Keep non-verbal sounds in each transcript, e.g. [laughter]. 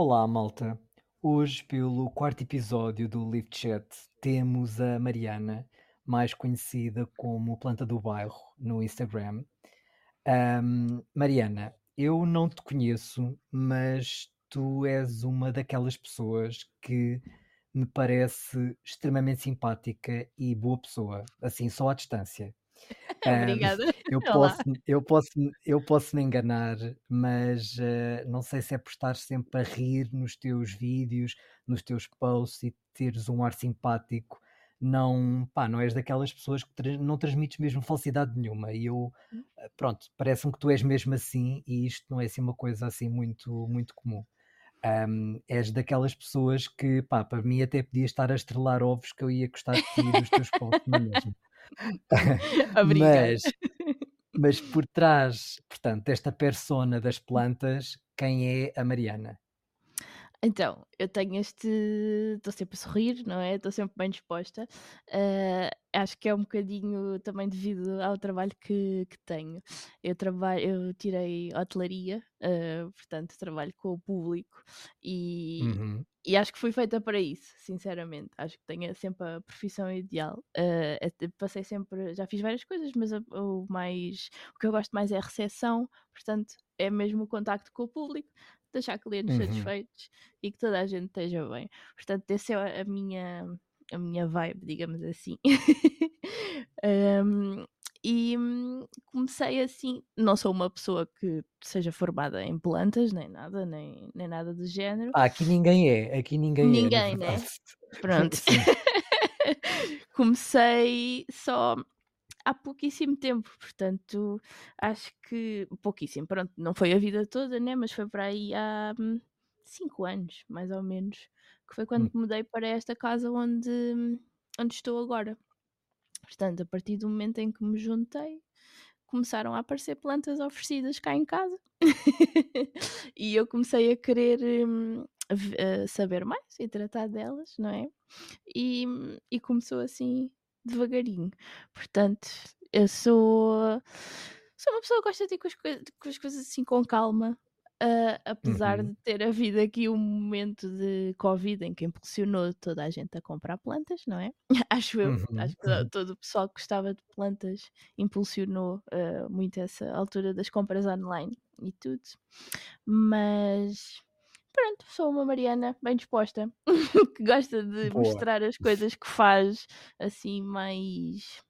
Olá, malta. Hoje, pelo quarto episódio do Live Chat, temos a Mariana, mais conhecida como Planta do Bairro no Instagram. Ahm, Mariana, eu não te conheço, mas tu és uma daquelas pessoas que me parece extremamente simpática e boa pessoa, assim, só à distância. [laughs] Obrigada. eu posso, eu posso, eu posso me enganar, mas eh, não sei se é por estar sempre a rir nos teus vídeos, nos teus posts e teres um ar simpático. Não, pá, não és daquelas pessoas que tra- não transmites mesmo falsidade nenhuma. E eu, eh, pronto, parece-me que tu és mesmo assim e isto não é assim uma coisa assim muito, muito comum. Ahm, és daquelas pessoas que, pá, para mim até podia estar a estrelar ovos que eu ia gostar de ti dos teus posts na [laughs] [laughs] Obrigada. Mas, mas por trás, portanto, desta persona das plantas, quem é a Mariana? Então, eu tenho este. Estou sempre a sorrir, não é? Estou sempre bem disposta. Ah, acho que é um bocadinho também devido ao trabalho que, que tenho. Eu trabalho, eu tirei hotelaria, ah, portanto, trabalho com o público e, Uhum. E acho que fui feita para isso, sinceramente. Acho que tenho sempre a profissão ideal. Até passei sempre, já fiz várias coisas, mas a- o mais, o que eu gosto mais é a recepção, portanto, é mesmo o contacto com o público, deixar clientes Uhum. satisfeitos e que toda a gente esteja bem. Portanto, essa é a minha, a minha vibe, digamos assim. [laughs] Um, e hum, comecei assim, não sou uma pessoa que seja formada em plantas, nem nada, nem, nem nada do género. Ah, aqui ninguém é, aqui ninguém é, na Ninguém, né? Pronto. [laughs] [laughs] Comecei só há pouquíssimo tempo, portanto, acho que pouquíssimo, pronto, não foi a vida toda, né? Mas foi para aí há hum, cinco anos, mais ou menos, que foi quando Hum. mudei para esta casa onde, onde estou agora. Portanto, a partir do momento em que me juntei, começaram a aparecer plantas oferecidas cá em casa [laughs] e eu comecei a querer hum, eh, saber mais e tratar delas, não é? E, e começou assim devagarinho. Portanto, eu sou, sou uma pessoa que gosta de ir com as, coi- com as coisas assim com calma. Ah, apesar Uhum. de ter havido aqui um momento de Covid em que impulsionou toda a gente a comprar plantas, não é? [laughs] Acho eu. Uhum. Acho que todo o pessoal que gostava de plantas impulsionou ah, muito essa altura das compras online e tudo. Mas pronto, sou uma Mariana bem disposta [laughs] que gosta de Boa. mostrar as [laughs] coisas que faz assim mais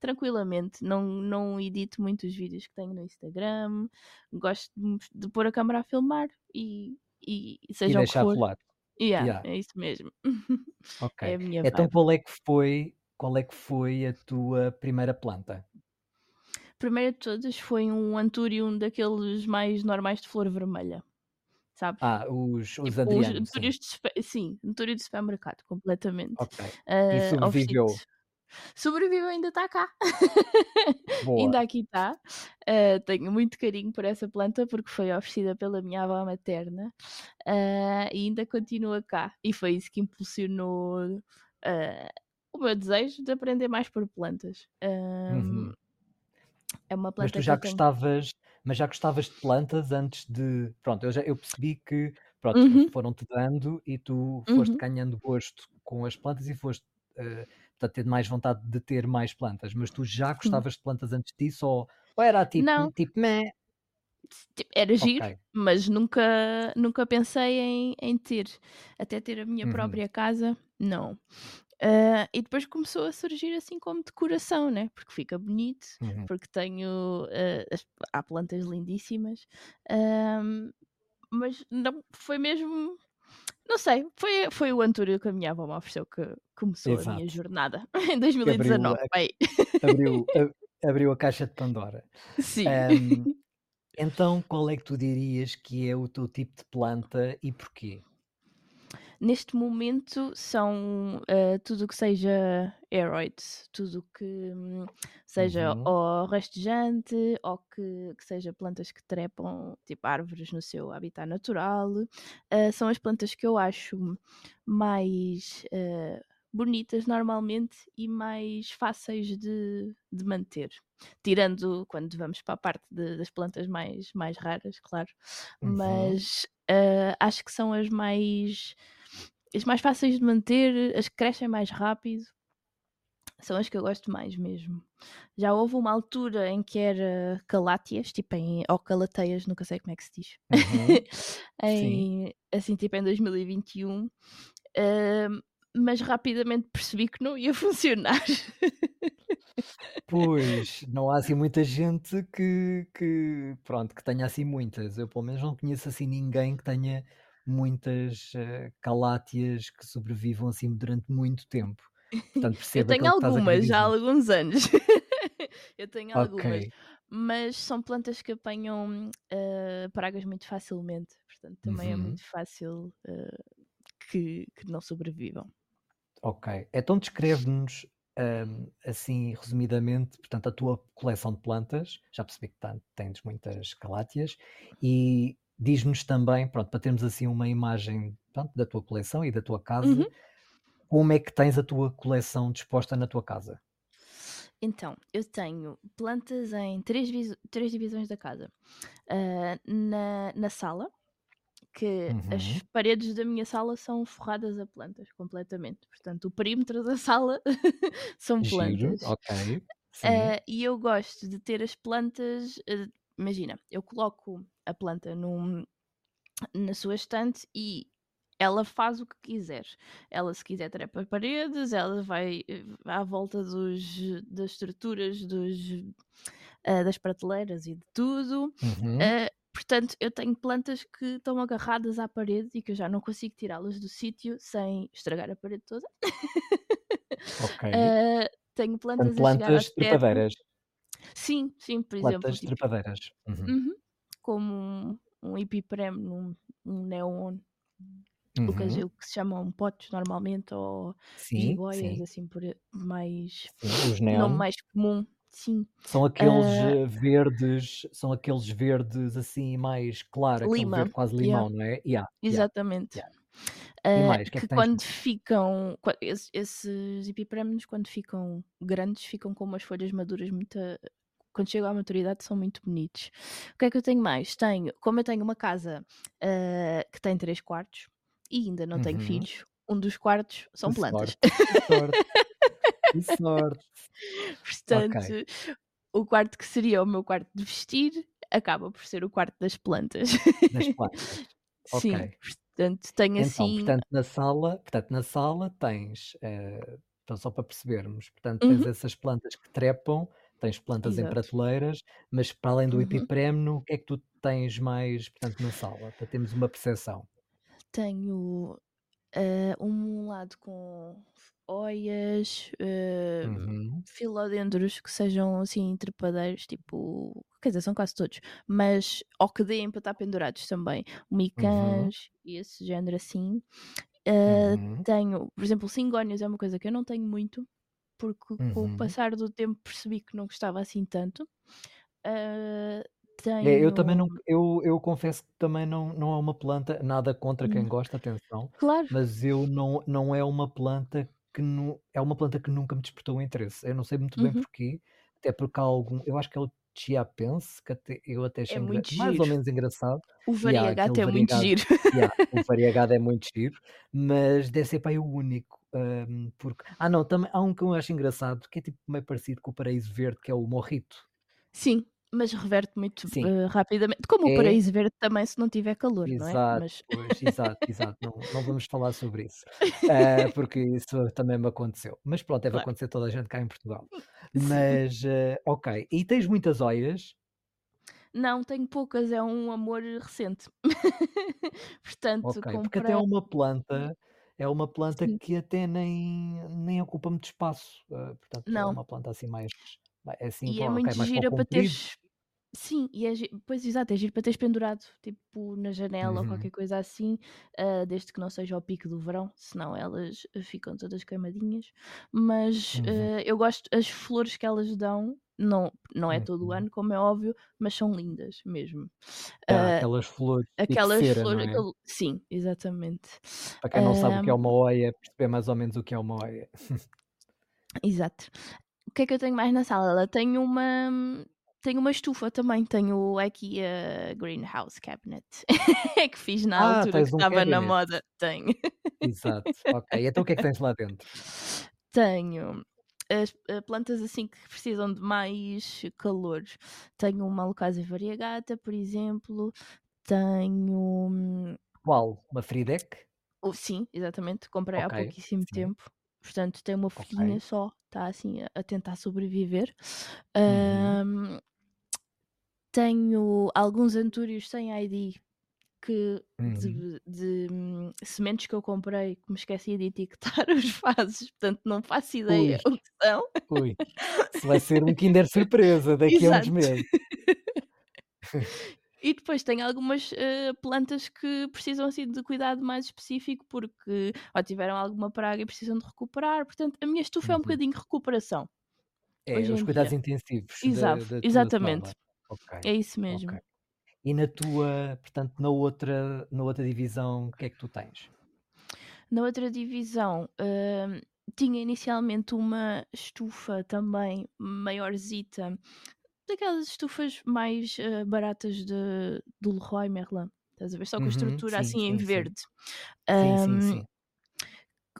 tranquilamente. Não, não edito muito os vídeos que tenho no Instagram. Gosto de, pôr a câmera a filmar e, e E seja o que deixar for. rolar. Yeah, Yeah. é isso mesmo. [laughs] Ok. É Então vibe. qual é que foi, qual é que foi a tua primeira planta? Primeiro de todas foi um antúrium daqueles mais normais de flor vermelha. Sabes? Ah, os, os Tipo, os Adrianos, sim. antúrios de, sim, antúrio de supermercado, completamente. Ok. E Ah, sobreviveu. oferecidos. Sobreviveu, ainda está cá. [laughs] Ainda aqui está. tenho muito carinho por essa planta porque foi oferecida pela minha avó materna ah, e ainda continua cá. E foi isso que impulsionou ah, o meu desejo de aprender mais por plantas. Uhum. É uma Mas planta tu que já tenho. gostavas, mas já gostavas de plantas antes de. Pronto, eu, já, eu percebi que pronto, Uhum, foram-te dando e tu foste uhum, ganhando gosto com as plantas e foste portanto, ter mais vontade de ter mais plantas. Mas tu já sim. gostavas de plantas antes disso ou, ou era tipo, Não, tipo, meh, era giro, ok. mas nunca, nunca pensei em, em ter. Até ter a minha Uhum, própria casa, não. Ah, e depois começou a surgir assim como decoração, né? Porque fica bonito, uhum. porque tenho. ah, as- há plantas lindíssimas, ahm, mas não foi mesmo. Não sei, foi, foi o Antúrio que a minha avó me ofereceu que começou a minha Exato. jornada [laughs] em Que abriu 2019. a, abriu, a- [laughs] abriu a caixa de Pandora. Sim. Ahm, [laughs] então, qual é que tu dirias que é o teu tipo de planta e porquê? Neste momento são ah, tudo o que seja aeroids, tudo o que hum, seja Uhum, ou rastejante ou que, que seja plantas que trepam, tipo árvores no seu habitat natural. Ah, são as plantas que eu acho mais ah, bonitas normalmente e mais fáceis de, de manter. Tirando quando vamos para a parte de, das plantas mais, mais raras, claro. Uhum. Mas uh, acho que são as mais as mais fáceis de manter, as que crescem mais rápido são as que eu gosto mais mesmo. Já houve uma altura em que era calátias, tipo em, ou calateias, nunca sei como é que se diz. Uhum. [laughs] em, assim, tipo em 2021. Uh, mas rapidamente percebi que não ia [laughs] funcionar. Pois, não há assim muita gente que, que, pronto, que tenha assim muitas. Eu pelo menos não conheço assim ninguém que tenha muitas uh, calátias que sobrevivam assim durante muito tempo. Portanto, [laughs] eu tenho algumas já há alguns anos. [laughs] eu tenho algumas. Okay. Mas são plantas que apanham uh, pragas muito facilmente. Portanto, também uhum. é muito fácil uh, que, que não sobrevivam. Ok. Então descreve-nos um, assim, resumidamente, portanto, a tua coleção de plantas. Já percebi que tens muitas calátias. E diz-nos também, pronto, para termos assim uma imagem pronto, da tua coleção e da tua casa, uhum. como é que tens a tua coleção disposta na tua casa? Então, eu tenho plantas em três, três divisões da casa. Uh, na, na sala, que uhum. as paredes da minha sala são forradas a plantas completamente. Portanto, o perímetro da sala [laughs] são plantas. Giro, ok. Uh, e eu gosto de ter as plantas. Uh, imagina, eu coloco a planta num, na sua estante e ela faz o que quiser. Ela, se quiser, trepa paredes, ela vai eh, à volta dos, das estruturas dos, uh, das prateleiras e de tudo. Uhum. Uh, portanto, eu tenho plantas que estão agarradas à parede e que eu já não consigo tirá-las do sítio sem estragar a parede toda. [laughs] Ok. Uh, tenho plantas, plantas trepadeiras. Sim, sim, por plantas exemplo. Plantas tipo, trepadeiras. Uhum. Uhum, como um, um epiprem, um, um neon Uhum. O, que, o que se chamam potes normalmente, ou jiboias, sim. assim, por mais. Sim, os neon. Nome mais comum. Sim. São aqueles uh, verdes, são aqueles verdes assim mais claro, lima. verde quase limão, yeah. não é? Yeah, Exatamente. Yeah. Uh, mais, que, que, é que quando ficam, esses epiprêmios, quando ficam grandes, ficam com umas folhas maduras muito. Quando chegam à maturidade, são muito bonitos. O que é que eu tenho mais? Tenho, como eu tenho uma casa uh, que tem três quartos, e ainda não tenho Uhum. filhos, um dos quartos são Que plantas. sorte, que sorte, que sorte. [laughs] Portanto, o quarto que seria o meu quarto de vestir acaba por ser o quarto das plantas. Das plantas. [laughs] Sim, Ok. portanto, tenho Então, assim. portanto, na sala, portanto, na sala tens, eh, então só para percebermos, portanto, tens Uhum, essas plantas que trepam, tens plantas em exato. prateleiras, mas para além do Uhum. epipremno, o que é que tu tens mais, portanto, na sala? Para termos uma percepção. Tenho uh, um lado com oias, uh, Uhum. filodendros que sejam assim trepadeiros, tipo, quer dizer, são quase todos, mas ou que deem para estar pendurados também, Uhum. micãs e esse género assim. Uh, Uhum. tenho, por exemplo, cingónios é uma coisa que eu não tenho muito, porque com o Uhum. passar do tempo percebi que não gostava assim tanto. Uh, É, eu também tenho. não, eu, eu confesso que também não, não é uma planta, nada contra quem Hum, gosta, atenção, Claro. mas eu não, não é uma planta que não, é uma planta que nunca me despertou o interesse. Eu não sei muito bem Uhum. porquê, até porque há algum, eu acho que é o chiapense, que até, eu até É achei engra- muito mais ou menos engraçado, O há variegado aquele é muito variegado, giro. yeah, [laughs] o variegado é muito giro, mas deve ser para aí o único. Hum, porque... Ah, não, também há um que eu acho engraçado, que é tipo meio parecido com o paraíso verde, que é o morrito. Sim, mas reverte muito uh, rapidamente. Como o é paraíso verde também, se não tiver calor, não é? Exato, Mas. pois, exato, exato. Não, não vamos falar sobre isso, eh, [laughs] porque isso também me aconteceu. Mas pronto, deve claro. acontecer a toda a gente cá em Portugal. Sim. Mas, eh, [laughs] ok. E tens muitas oias? Não, tenho poucas, é um amor recente. [laughs] Portanto, Ok, porque até é comprei. uma planta, é uma planta Sim. que até nem, nem ocupa muito espaço. eh, portanto, é Não. uma planta assim mais, é assim, E é ok, muito mais para o gira para teres. Sim, e é, pois exato, é giro para teres pendurado, tipo na janela ou Uhum, qualquer coisa assim, ah, desde que não seja ao pico do verão, senão elas ficam todas queimadinhas. Mas uhum, ah, eu gosto, as flores que elas dão Não, não é todo o Uhum. ano, como é óbvio, mas são lindas mesmo. Ah, aquelas flores aquelas cera, flores, é? aquele- sim, exatamente. Para quem não sabe o que é uma oia, perceber mais ou menos o que é uma oia. exato. O que é que eu tenho mais na sala? Tenho uma. Tenho uma estufa também, tenho aqui a Greenhouse Cabinet [laughs] que fiz na Ah, altura que um estava na cabinet. moda. Tenho. Exato. Ok. Então o que é que tens lá dentro? [laughs] Tenho as eh, plantas assim que precisam de mais calor. Tenho uma Lucásia variegata, por exemplo. Tenho. hum, Qual? Uma Frideck? oh, sim, exatamente. Comprei há Ok. pouquíssimo Sim. tempo. Portanto, tem uma folhinha só. Está assim a, tentar sobreviver. Uhum. Ahm, tenho alguns antúrios sem ID que Uhum. de, de, hum, sementes que eu comprei que me esqueci de etiquetar [laughs] os vasos, portanto não faço ideia Ui. o que são. Ui. Isso vai ser um Kinder surpresa [laughs] daqui a uns Exato. meses. [laughs] E depois tem algumas eh, plantas que precisam assim de cuidado mais específico porque ou tiveram alguma praga e precisam de recuperar. Portanto, a minha estufa é um Uhum. bocadinho recuperação. É, os cuidados dia. intensivos da, Exato, da tua exatamente. sala. Ok. É isso mesmo. Ok. E na tua, portanto, na outra, na outra divisão, o que é que tu tens? Na outra divisão, hum, tinha inicialmente uma estufa também maiorzita, daquelas estufas mais eh, baratas de, do Leroy Merlin. Estás a ver? Só com a Uhum, estrutura sim, assim em sim, sim. verde. Sim, sim, Hum, sim.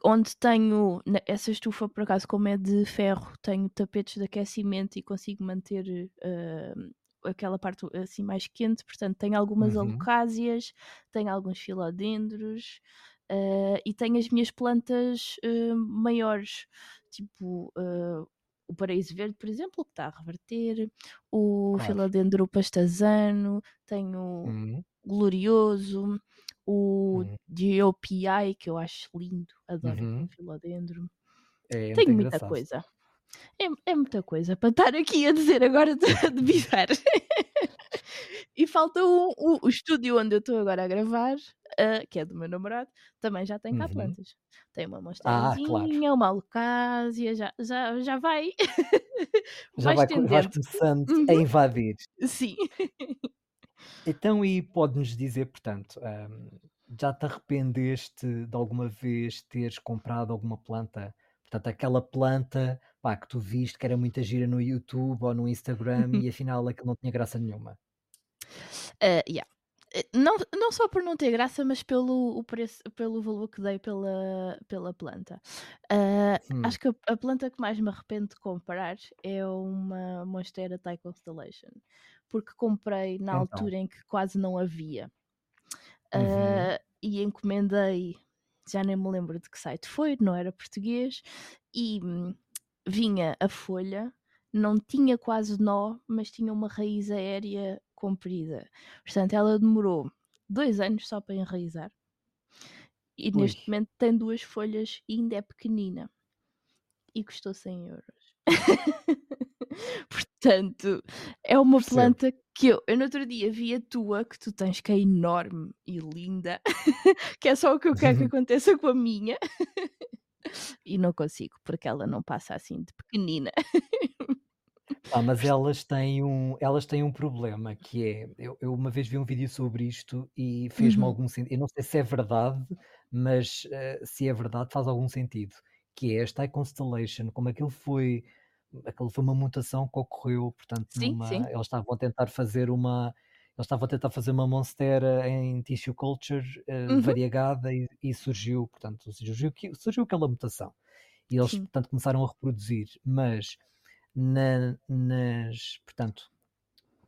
onde tenho essa estufa, por acaso, como é de ferro, tenho tapetes de aquecimento e consigo manter hum, aquela parte assim mais quente. Portanto, tenho algumas Uhum. alocásias, tenho alguns filodendros eh, e tenho as minhas plantas eh, maiores, tipo eh, o paraíso verde, por exemplo, que está a reverter, o Claro. filodendro pastazano, tenho Uhum. glorioso, o Uhum. DOPI, que eu acho lindo, adoro Uhum. o filodendro. É Tenho muita engraçado. coisa. É, é muita coisa para estar aqui a dizer agora de, [laughs] de bizarro. e falta o, o, o estúdio onde eu estou agora a gravar, ah, que é do meu namorado, também já tem cá Uhum. plantas. Tem uma Ah, claro. uma alocásia, já, já, já vai. [laughs] Já vai começando a Uhum, invadir. sim. Então, e podes-nos dizer, portanto, ahm, já te arrependeste de alguma vez teres comprado alguma planta? Portanto, aquela planta, pá, que tu viste que era muita gira no YouTube ou no Instagram e afinal aquilo não tinha graça nenhuma. Ah, yeah. Eh, Não, não só por não ter graça, mas pelo o preço, pelo valor que dei pela, pela planta. Hum, acho que a, a planta que mais me arrependo de comprar é uma Monstera Thai Constellation, porque comprei na então. altura em que quase não havia. Uhum. Ah, e encomendei, já nem me lembro de que site foi, não era português, e hum, vinha a folha, não tinha quase nó, mas tinha uma raiz aérea comprida. Portanto, ela demorou dois anos só para enraizar. E Ui, neste momento tem duas folhas e ainda é pequenina. E custou 100 euros. [laughs] Portanto, é uma percebo. planta que eu, eu no outro dia vi a tua, que tu tens, que é enorme e linda, [laughs] que é só o que eu quero que [laughs] aconteça com a minha. E não consigo, porque ela não passa assim de pequenina. Ah, [laughs] mas elas têm um, elas têm um problema que é, eu, eu uma vez vi um vídeo sobre isto e fez-me Uhum. algum sentido. Eu não sei se é verdade, mas eh, se é verdade faz algum sentido. Que é esta Constellation, como aquilo foi, aquilo foi uma mutação que ocorreu, portanto, Sim, numa, sim. eles estavam a tentar fazer uma, eles estavam a tentar fazer uma monstera em tissue culture eh, Uhum. variegada e, e surgiu, portanto, surgiu, surgiu aquela mutação. E eles, Sim. portanto, começaram a reproduzir, mas na- nas, portanto,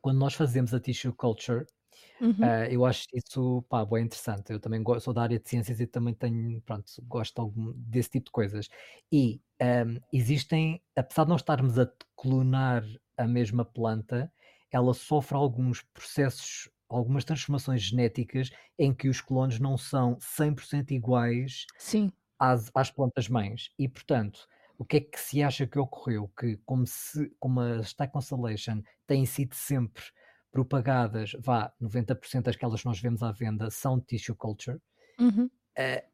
quando nós fazemos a tissue culture, Uhum. ah, eu acho isso, pá, bem interessante. Eu também go- sou da área de ciências e também tenho, pronto, gosto algum- desse tipo de coisas. E ahm, existem, apesar de nós estarmos a clonar a mesma planta, ela sofre alguns processos, algumas transformações genéticas em que os clones não são 100% iguais Sim. às, às plantas mães. E, portanto, o que é que se acha que ocorreu? Que como, se, como a Star Constellation têm sido sempre propagadas, vá, 90% das que nós vemos à venda são tissue culture, Uhum. eh,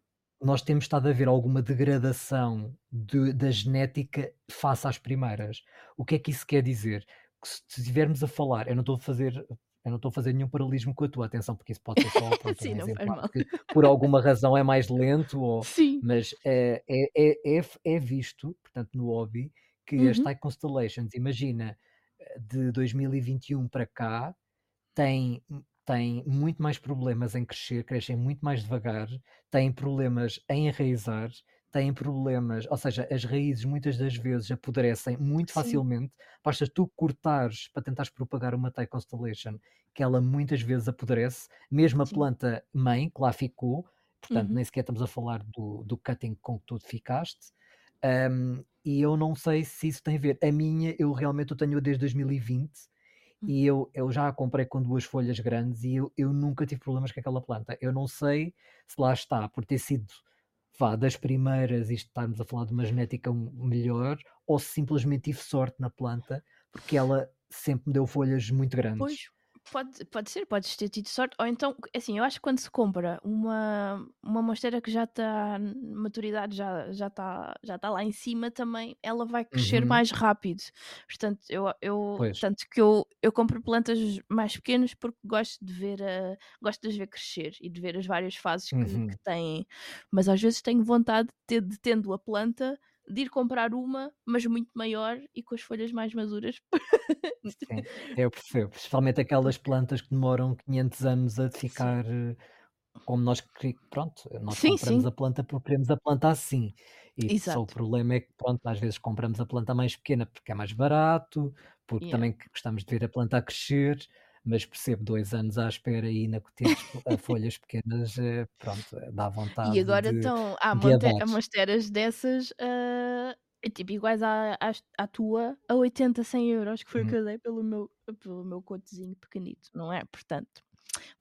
nós temos estado a ver alguma degradação de, da genética face às primeiras. O que é que isso quer dizer? Que se estivermos a falar, eu não estou a fazer eu não estou a fazer nenhum paralelismo com a tua atenção, porque isso pode ser só [laughs] pronto, Sim, um exemplo por alguma razão é mais lento, ou, [laughs] Sim. mas é, é, é, é, é visto, portanto, no hobby, que as Uhum. TIE Constellations, imagina, de 2021 para cá, têm, têm muito mais problemas em crescer, crescem muito mais devagar, têm problemas em enraizar, têm problemas, ou seja, as raízes muitas das vezes apodrecem muito Sim. facilmente. Basta tu cortares para tentares propagar uma TIE Constellation, que ela muitas vezes apodrece, mesmo a Sim. planta mãe que lá ficou, portanto, Uhum. nem sequer estamos a falar do, do cutting com que tu ficaste. Um, e eu não sei se isso tem a ver. A minha, eu realmente eu tenho desde 2020 Hum. e eu, eu já a comprei com duas folhas grandes e eu, eu nunca tive problemas com aquela planta. Eu não sei se lá está por ter sido vá, das primeiras e estarmos a falar de uma genética melhor ou se simplesmente tive sorte na planta porque ela sempre me deu folhas muito grandes. Pois, pode, pode ser, podes ter tido sorte. Ou então, assim, eu acho que quando se compra uma, uma monstera que já está, maturidade já já está já tá lá em cima também, ela vai crescer Uhum. mais rápido. Portanto, eu, eu Pois. tanto que eu, eu compro plantas mais pequenas porque gosto de ver a, gosto de as ver crescer e de ver as várias fases que, Uhum. que têm. Mas às vezes tenho vontade de, ter, de tendo a planta de ir comprar uma, mas muito maior e com as folhas mais maduras. [laughs] Sim, eu percebo. Principalmente aquelas plantas que demoram 500 anos a ficar eh, como nós pronto, nós Sim, compramos sim, a planta porque queremos a planta assim. E só o exato. problema é que, pronto, às vezes compramos a planta mais pequena porque é mais barato, porque Yeah. também gostamos de ver a planta a crescer, mas percebo dois anos à espera e que temos a folhas pequenas, eh, pronto, eh, dá E vontade agora de, estão, há monte dessas, ah, tipo, iguais à, às- à tua, a 80, 100 euros, que foi o Uhum. que eu dei pelo meu, pelo meu cotezinho pequenito, não é? Portanto,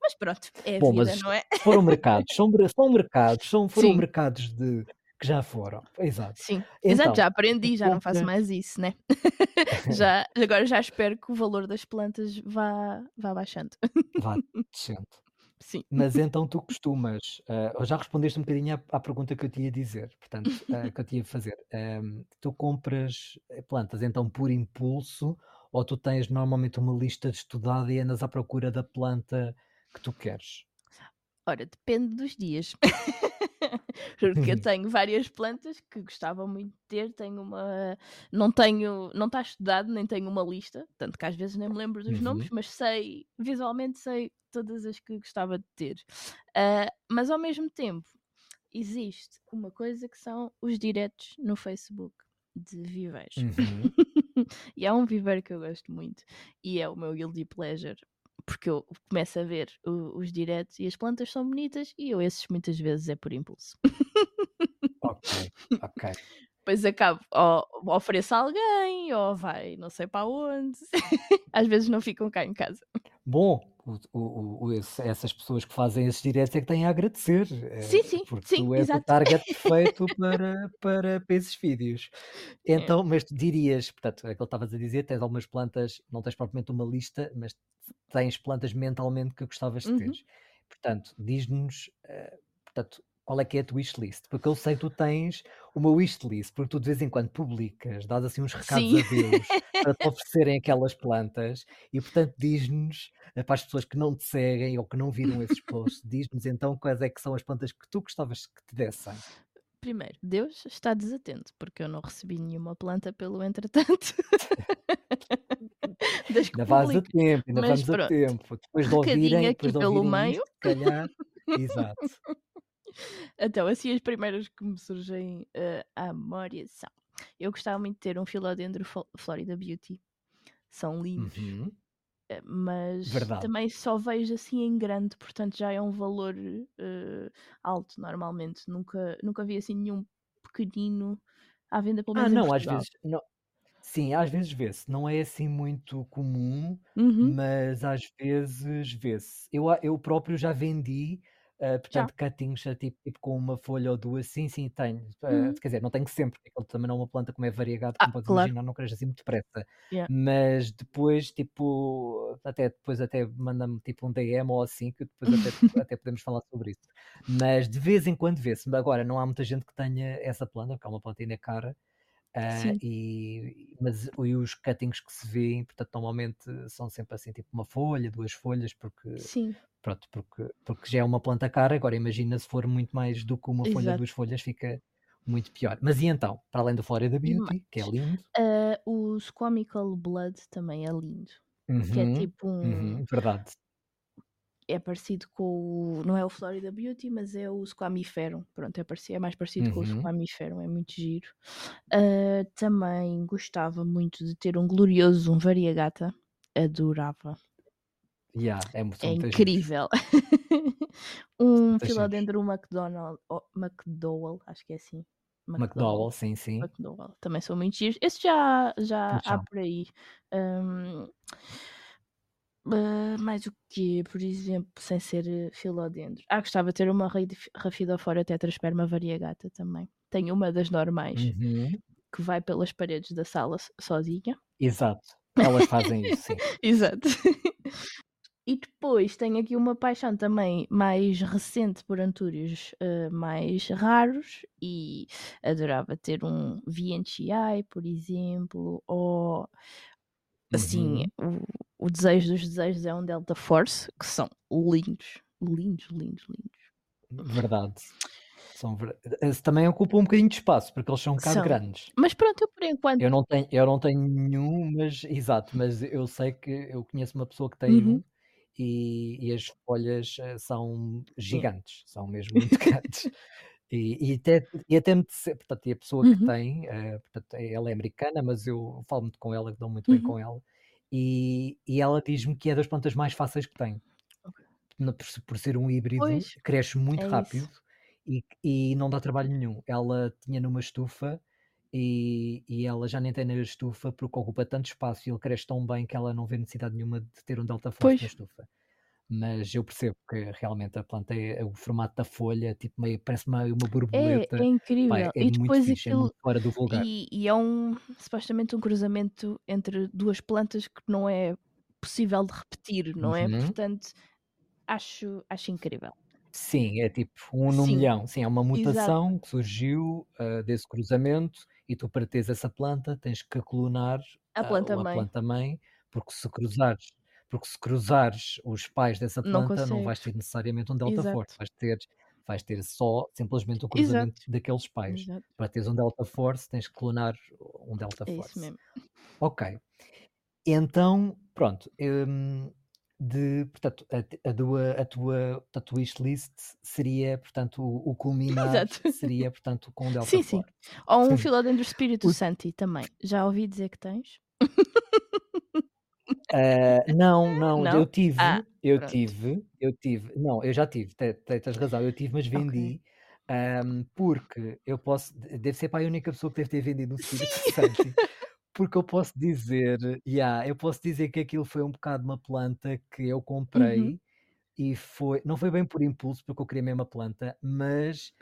mas pronto, é a Bom, vida, não é? foram mercados, são, são mercados, são, [laughs] foram Sim, mercados de que já foram. Exato. sim. Exato, já Então, aprendi, já não faço mais isso, né? [laughs] Já, agora já espero que o valor das plantas vá, vá baixando. Vá [laughs] descendo. Sim. Mas [laughs] então tu costumas, ah, já respondeste um bocadinho à, à pergunta que eu te ia dizer, portanto, ah, que eu te ia fazer. Ahm, tu compras eh, plantas então por impulso ou tu tens normalmente uma lista estudada e andas à procura da planta que tu queres? Ora, depende dos dias. [laughs] [laughs] Porque eu tenho várias plantas que gostava muito de ter, tenho uma. Não tenho. Não está estudado, nem tenho uma lista, tanto que às vezes nem me lembro dos nomes, Uhum. mas sei, visualmente sei todas as que gostava de ter. Ah, mas ao mesmo tempo, existe uma coisa que são os diretos no Facebook de viveiros. Uhum. [laughs] e há um viveiro que eu gosto muito e é o meu guilty pleasure. Porque eu começo a ver o- os diretos e as plantas são bonitas e eu esses muitas vezes é por impulso. Ok, ok. [laughs] Depois acabo, ou ofereço a alguém, ou vai não sei para onde. [laughs] Às vezes não ficam cá em casa. Bom, o- o- o- esse- essas pessoas que fazem esses diretos é que têm a agradecer, Sim, eh, sim, porque sim, tu és o exato. target [laughs] perfeito para, para, para esses vídeos. É. Então, mas tu dirias, portanto, é que estavas a dizer, tens algumas plantas, não tens propriamente uma lista, mas tens plantas mentalmente que gostavas de ter. Uhum. Portanto, diz-nos, eh, portanto, qual é que é a tua wishlist? Porque eu sei que tu tens uma wishlist, porque tu de vez em quando publicas, dás assim uns recados Sim. a Deus para te [laughs] oferecerem aquelas plantas e, portanto, diz-nos, eh, para as pessoas que não te seguem ou que não viram esses posts, diz-nos então quais é que são as plantas que tu gostavas que te dessem. Primeiro, Deus está desatento, porque eu não recebi nenhuma planta pelo entretanto. [laughs] Ainda vais a tempo, ainda Mas vamos a pronto, tempo. Depois de ouvirem, depois de pelo ouvirem meio. isto, se calhar, exato. Então, assim, as primeiras que me surgem eh, à memória são. Eu gostava muito de ter um Philodendro Flo- Florida Beauty. São lindos. Uhum, eh, Mas Verdade. também só vejo assim em grande, portanto já é um valor eh, alto normalmente. Nunca, nunca vi assim nenhum pequenino à venda, pelo Ah, menos em não, às vezes, não, sim, às vezes vê-se. Não é assim muito comum, Uhum. mas às vezes vê-se. Eu, eu próprio já vendi Uh, portanto, cuttings uh, tipo, tipo, com uma folha ou duas, sim, sim, tenho. Uh, uhum. Quer dizer, não tenho sempre, porque ele também não é uma planta como é variegado, como ah, podes claro. imaginar, não cresce assim muito depressa. Yeah. Mas depois, tipo, até depois até manda-me tipo um DM ou assim, que depois até, [laughs] até podemos falar sobre isso. Mas de vez em quando vê-se. Agora, não há muita gente que tenha essa planta, porque é uma planta ainda cara. Uh, e, mas e os cuttings que se vêem, portanto, normalmente são sempre assim, tipo uma folha, duas folhas, porque Sim. Pronto, porque, porque já é uma planta cara, agora imagina se for muito mais do que uma folha, Exato. duas folhas, fica muito pior. Mas e então, para além do Florida Beauty, que é lindo, uh, o Squamical Blood também é lindo. Que é uhum, tipo um. uhum, verdade é parecido com o. Não é o Florida Beauty, mas é o Squamiferum. Pronto, é, parecido, é mais parecido com o uhum. Squamiferum, é muito giro. Uh, também gostava muito de ter um glorioso, um variegata. Adorava. Yeah, é, é incrível. [laughs] um Philodendron McDonald, oh, McDowell, acho que é assim. McDowell, sim, sim. McDowell, também são muito giros. Esse já, já há por aí. Um, Uh, mais o que, por exemplo, sem ser uh, filodendros? Ah, gostava de ter uma Rafidofora tetrasperma variegata também. Tenho uma das normais uhum. que vai pelas paredes da sala sozinha. Exato, elas fazem isso, sim. [laughs] Exato. E depois tenho aqui uma paixão também mais recente por antúrios uh, mais raros e adorava ter um VNCI, por exemplo, ou assim, uhum. o, o desejo dos desejos é um Delta Force, que são lindos, lindos, lindos, lindos. Verdade. São também ocupa um bocadinho de espaço, porque eles são um bocado são. grandes. Mas pronto, eu por enquanto. Eu não tenho, eu não tenho nenhum, mas exato, mas eu sei que eu conheço uma pessoa que tem uhum. um e, e, as folhas eh, são gigantes, Sim. são mesmo muito [laughs] grandes. E, e, até, e até me disse, portanto, e a pessoa que uhum. tem, uh, portanto, ela é americana, mas eu falo muito com ela, dou muito bem com uhum. ela, e, e ela diz-me que é das plantas mais fáceis que tem. Por, por ser um híbrido, Pois, cresce muito é rápido e, e não dá trabalho nenhum. Ela tinha numa estufa e, e ela já nem tem na estufa porque ocupa tanto espaço e ele cresce tão bem que ela não vê necessidade nenhuma de ter um Delta Force na estufa mas eu percebo que realmente a planta é, o formato da folha, tipo meio, parece meio uma borboleta. É, é incrível. Pá, é, e muito depois fixe, é aquilo, é muito fora do vulgar. E, e, é um supostamente um cruzamento entre duas plantas que não é possível de repetir, não é? Uhum. Portanto, acho, acho incrível. Sim, é tipo um no Sim. milhão. Sim, é uma mutação Exato. que surgiu uh, desse cruzamento e tu para teres essa planta tens que clonar a planta, uh, a planta mãe, porque se cruzares porque se cruzares os pais dessa planta, não, vais ter necessariamente um delta Exato. force, vais ter, vais ter só simplesmente o cruzamento Exato. daqueles pais. Exato. Para teres um delta force, tens que clonar um delta é force. Isso mesmo. Ok. Então, pronto. Um, de, portanto, a, a, tua, a tua a tua wishlist seria, portanto, o, o culminar Exato. seria, portanto, com um Delta Sim, sim. Ou um Philodendron Espírito Santo também. Já ouvi dizer que tens? Uh, [laughs] não, não, [laughs] não, eu tive, ah, eu pronto. tive, eu tive, não, eu já tive, tens razão, eu tive, mas vendi. Okay. Um, porque eu posso, deve ser para a única pessoa que deve ter vendido um Espírito Santo, porque eu posso dizer, yeah, eu posso dizer que aquilo foi um bocado uma planta que eu comprei uhum. e foi, não foi bem por impulso, porque eu queria mesmo a planta, mas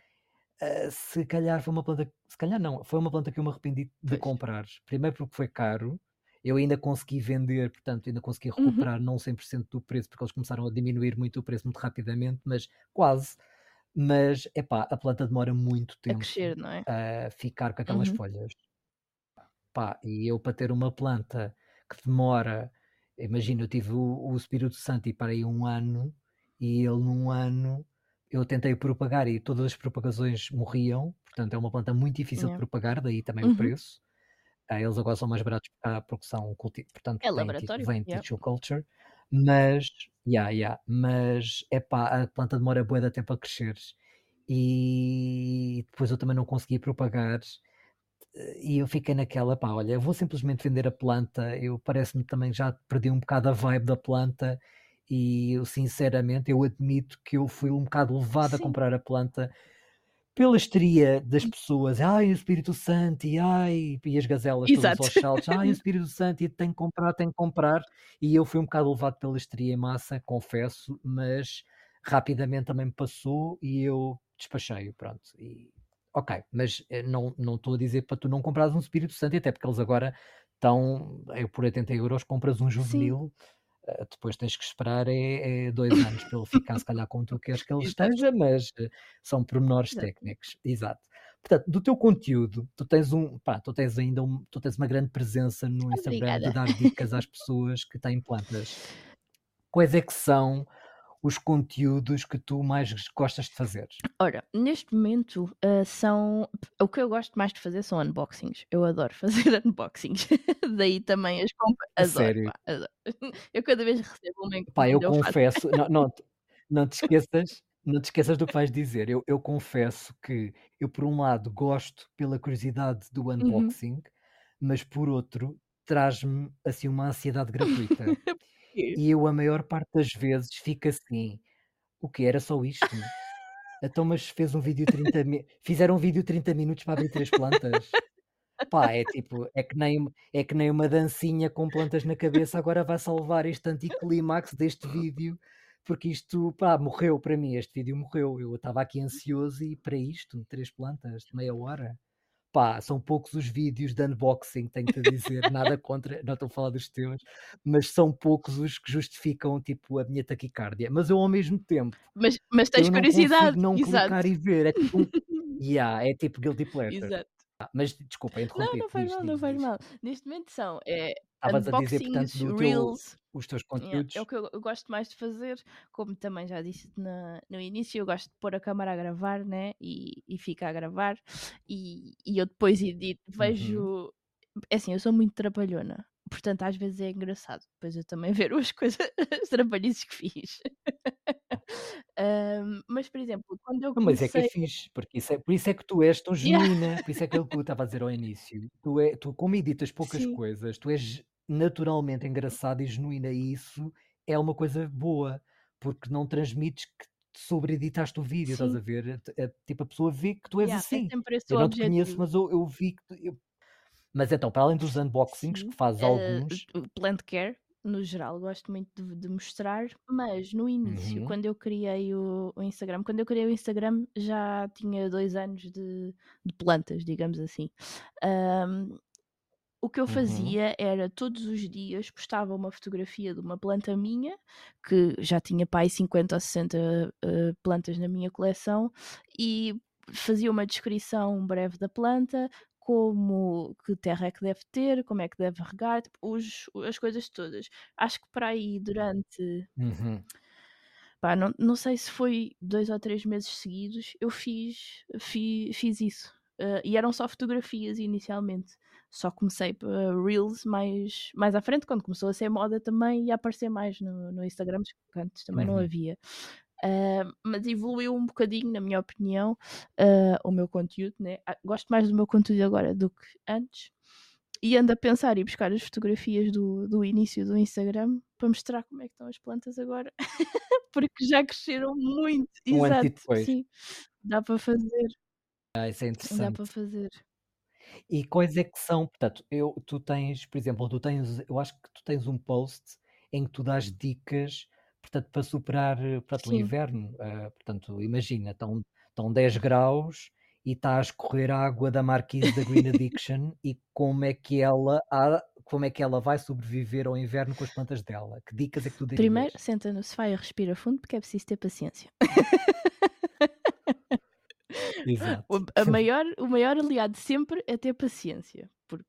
uh, se calhar foi uma planta, se calhar não, foi uma planta que eu me arrependi de comprar. Primeiro porque foi caro, eu ainda consegui vender, portanto, ainda consegui uhum. recuperar uhum. não 100% do preço, porque eles começaram a diminuir muito o preço muito rapidamente, mas quase. Mas, é pá, a planta demora muito tempo a, crescer, não é? a ficar com aquelas uhum. folhas. Pá, e eu para ter uma planta que demora, imagina, eu tive o, o Espírito Santo e parei um ano, e ele num ano eu tentei propagar e todas as propagações morriam, portanto é uma planta muito difícil yeah. de propagar, daí também uhum. o preço. Uh, eles agora são mais baratos porque são culti- portanto é laboratório, vem yeah. tissue culture, mas yeah, yeah, mas é pá, a planta demora bué de tempo a crescer e depois eu também não consegui propagar e eu fiquei naquela, pá, olha, eu vou simplesmente vender a planta, eu parece-me também já perdi um bocado a vibe da planta e eu sinceramente eu admito que eu fui um bocado levado Sim. a comprar a planta pela histeria das pessoas, ai, o Espírito Santo, e ai, e as gazelas Exato. todas aos saltos, ai, o [laughs] Espírito Santo, e tem que comprar, tem que comprar, e eu fui um bocado levado pela histeria em massa, confesso, mas rapidamente também me passou e eu despachei-o, pronto. E, ok, mas eh, não estou a dizer para tu não comprares um Espírito Santo, até porque eles agora estão, é, por 80 euros compras um juvenil, uh, depois tens que esperar é, é, dois anos para ele ficar se calhar como tu queres que [laughs] ele esteja, mas são pormenores Exato. técnicos, exato. Portanto, do teu conteúdo, tu tens um, pá, tu tens ainda um, tu tens uma grande presença no Instagram Obrigada. de dar dicas às pessoas que têm plantas. Quais é que são os conteúdos que tu mais gostas de fazer? Ora, neste momento uh, são. O que eu gosto mais de fazer são unboxings. Eu adoro [laughs] fazer unboxings. Daí também as compras. Adoro, Sério? Pá, adoro. [laughs] Eu cada vez recebo uma Pá, eu, eu confesso, não, não, [laughs] não te esqueças. Não te esqueças do que vais dizer. Eu, eu confesso que eu, por um lado, gosto pela curiosidade do uhum. unboxing, uhum. mas por outro, traz-me assim uma ansiedade gratuita. E eu, a maior parte das vezes, fico assim: o que era só isto? Então, mas fez um vídeo 30 mi... fizeram um vídeo 30 minutos para abrir três plantas. Pá, é tipo, é que, nem, é que nem uma dancinha com plantas na cabeça agora vai salvar este anticlímax deste vídeo porque isto, pá, morreu para mim, este vídeo morreu. Eu estava aqui ansioso e para isto, três plantas meia hora. Pá, são poucos os vídeos de unboxing, tenho-te a dizer, nada contra, não estou a falar dos teus, mas são poucos os que justificam, tipo, a minha taquicardia. Mas eu, ao mesmo tempo, mas, mas tens eu não curiosidade, não exato. clicar e ver, é tipo, um... [laughs] yeah, é tipo guilty pleasure. Exato. Ah, mas desculpa, interrompi. Não, não faz mal, não faz mal. Neste momento são é, Estavas a dizer, portanto, do reels. Teu, os teus conteúdos. Yeah, é o que eu, eu, gosto mais de fazer, como também já disse na, no início, eu gosto de pôr a câmera a gravar, né? E, e fica a gravar. E, e eu depois edito, uhum. vejo. Uhum. É assim, eu sou muito trapalhona. Portanto, às vezes é engraçado. Depois eu também [laughs] ver as coisas, as trapalhices que fiz. Um, mas, por exemplo, quando eu Não, mas é que é fixe, porque isso é, por isso é que tu és tão [laughs] Yeah. genuína, por isso é que eu estava a dizer ao início. Tu, é, tu como editas poucas Sim. coisas, tu és naturalmente engraçada e genuína, e isso é uma coisa boa, porque não transmites que sobre-editaste o vídeo, estás a ver? É, é, tipo, a pessoa vê que tu és Yeah, é assim. Eu não te conheço, mas eu, eu vi que. tu- eu- Mas então, para além dos unboxings, Sim. que fazes Uh, alguns, plant care, no geral, gosto muito de, de mostrar, mas no início, Uhum. quando eu criei o, o Instagram, quando eu criei o Instagram já tinha dois anos de, de plantas, digamos assim. o que eu Uhum. fazia era todos os dias postava uma fotografia de uma planta minha, que já tinha pai 50 ou 60 uh, plantas na minha coleção, e fazia uma descrição breve da planta, como que terra é que deve ter, como é que deve regar, tipo, os, as coisas todas. Acho que para aí durante. Uhum. Pá, não, não sei se foi dois ou três meses seguidos, eu fiz, fiz, fiz isso. Uh, e eram só fotografias inicialmente. Só comecei para Reels mais, mais à frente, quando começou a ser moda também e a aparecer mais no, no Instagram, porque antes também uhum. não havia. Uh, mas evoluiu um bocadinho, na minha opinião, uh, o meu conteúdo. Né? Ah, gosto mais do meu conteúdo agora do que antes. E ando a pensar e buscar as fotografias do, do início do Instagram para mostrar como é que estão as plantas agora. [laughs] Porque já cresceram muito. Um Exato, sim. Dá para fazer. Ah, isso é interessante. Dá para fazer. E quais é que são, portanto, eu, tu tens, por exemplo, tu tens, eu acho que tu tens um post em que tu dás dicas portanto, para superar eh, portanto, o inverno. Uh, portanto, imagina, estão, estão 10 graus e está a escorrer a água da marquise da Green Addiction e como é que ela há, como é que ela vai sobreviver ao inverno com as plantas dela? Que dicas é que tu darias? Primeiro, senta no sofá e respira fundo porque é preciso ter paciência. [laughs] Exato. O, a [laughs] maior, o maior aliado sempre é ter paciência, porque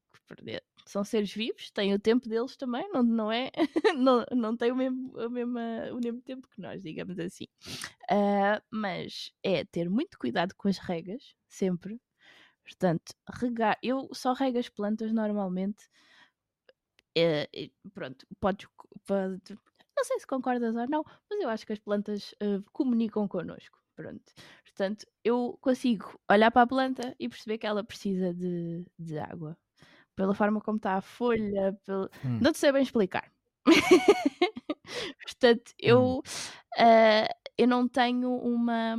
são seres vivos, têm o tempo deles também, não, não é? [laughs] não, não têm o mesmo, o, mesmo, o mesmo tempo que nós, digamos assim. Uh, mas é ter muito cuidado com as regas, sempre. Portanto, regar. Eu só rego as plantas normalmente. É, pronto, podes. Pode, não sei se concordas ou não, mas eu acho que as plantas uh, comunicam connosco. Pronto. Portanto, eu consigo olhar para a planta e perceber que ela precisa de, de água pela forma como está a folha, pelo... hum. não te sei bem explicar. [laughs] Portanto, eu, uh, eu não tenho uma,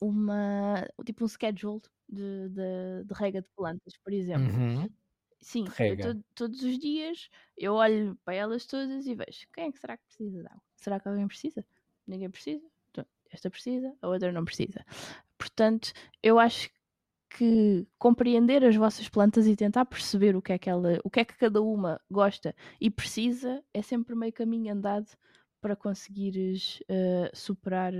uma tipo um schedule de, de, de rega de plantas, por exemplo. Uhum. Sim, to, todos os dias eu olho para elas todas e vejo quem é que será que precisa de água? Será que alguém precisa? ninguém precisa, então, esta precisa, a outra não precisa. Portanto, eu acho que compreender as vossas plantas e tentar perceber o que é que ela, o que é que cada uma gosta e precisa é sempre meio caminho andado para conseguires uh, superar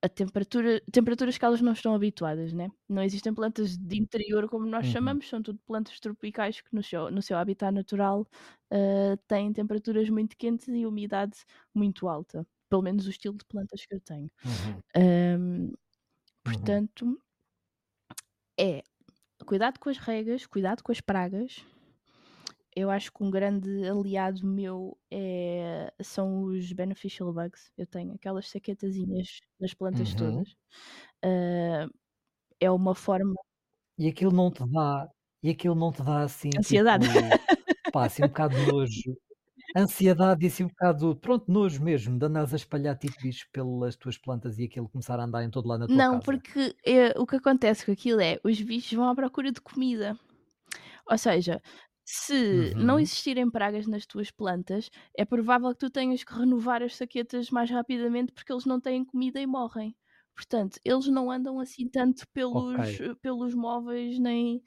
a temperatura, temperaturas que elas não estão habituadas, né? Não existem plantas de interior como nós uhum. chamamos, são tudo plantas tropicais que no seu, no seu habitat natural uh, têm temperaturas muito quentes e umidade muito alta. Pelo menos o estilo de plantas que eu tenho. Uhum. Um, portanto, uhum. É cuidado com as regas, cuidado com as pragas, eu acho que um grande aliado meu é, são os beneficial bugs. Eu tenho aquelas saquetazinhas nas plantas uhum. todas. Uh, é uma forma. E aquilo não te dá, e aquilo não te dá assim. Ansiedade. Tipo, pá, assim um bocado de nojo. Ansiedade e assim um bocado, pronto, nojo mesmo, de andares a espalhar tipo bicho pelas tuas plantas e aquilo começar a andar em todo lado na tua não, casa. Não, porque é, o que acontece com aquilo é, os bichos vão à procura de comida. Ou seja, se não uhum. existirem pragas nas tuas plantas, é provável que tu tenhas que renovar as saquetas mais rapidamente porque eles não têm comida e morrem. Portanto, eles não andam assim tanto pelos, Ok. pelos móveis, nem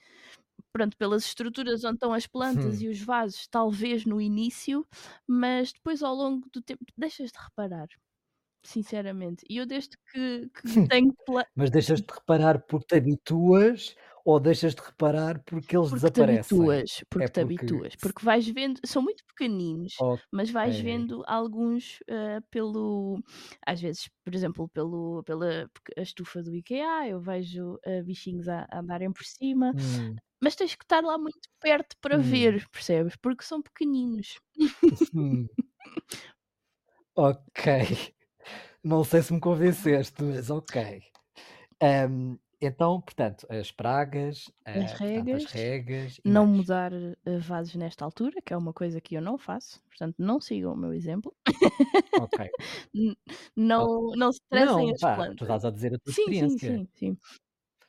pronto, pelas estruturas onde estão as plantas hum. e os vasos, talvez no início, mas depois ao longo do tempo deixas de reparar sinceramente. E eu desde que, que tenho Mas deixas de reparar porque te habituas ou deixas de reparar porque eles porque desaparecem? Te habituas, porque é te porque... habituas, porque vais vendo, são muito pequeninos, okay. mas vais vendo alguns uh, pelo, às vezes, por exemplo, pelo, pela estufa do IKEA, eu vejo uh, bichinhos a, a, andarem por cima. Hum. Mas tens que estar lá muito perto para hum. ver, percebes? Porque são pequeninos. Hum. ok. Não sei se me convenceste, mas ok. Um, então, portanto, as pragas, As uh, regas, as regas não mais. mudar uh, vasos nesta altura, que é uma coisa que eu não faço, portanto, não sigam o meu exemplo. Ok. [laughs] não, não se estressem Não, as pá, tu plantas. estás a dizer a tua Sim, sim, experiência. sim, sim.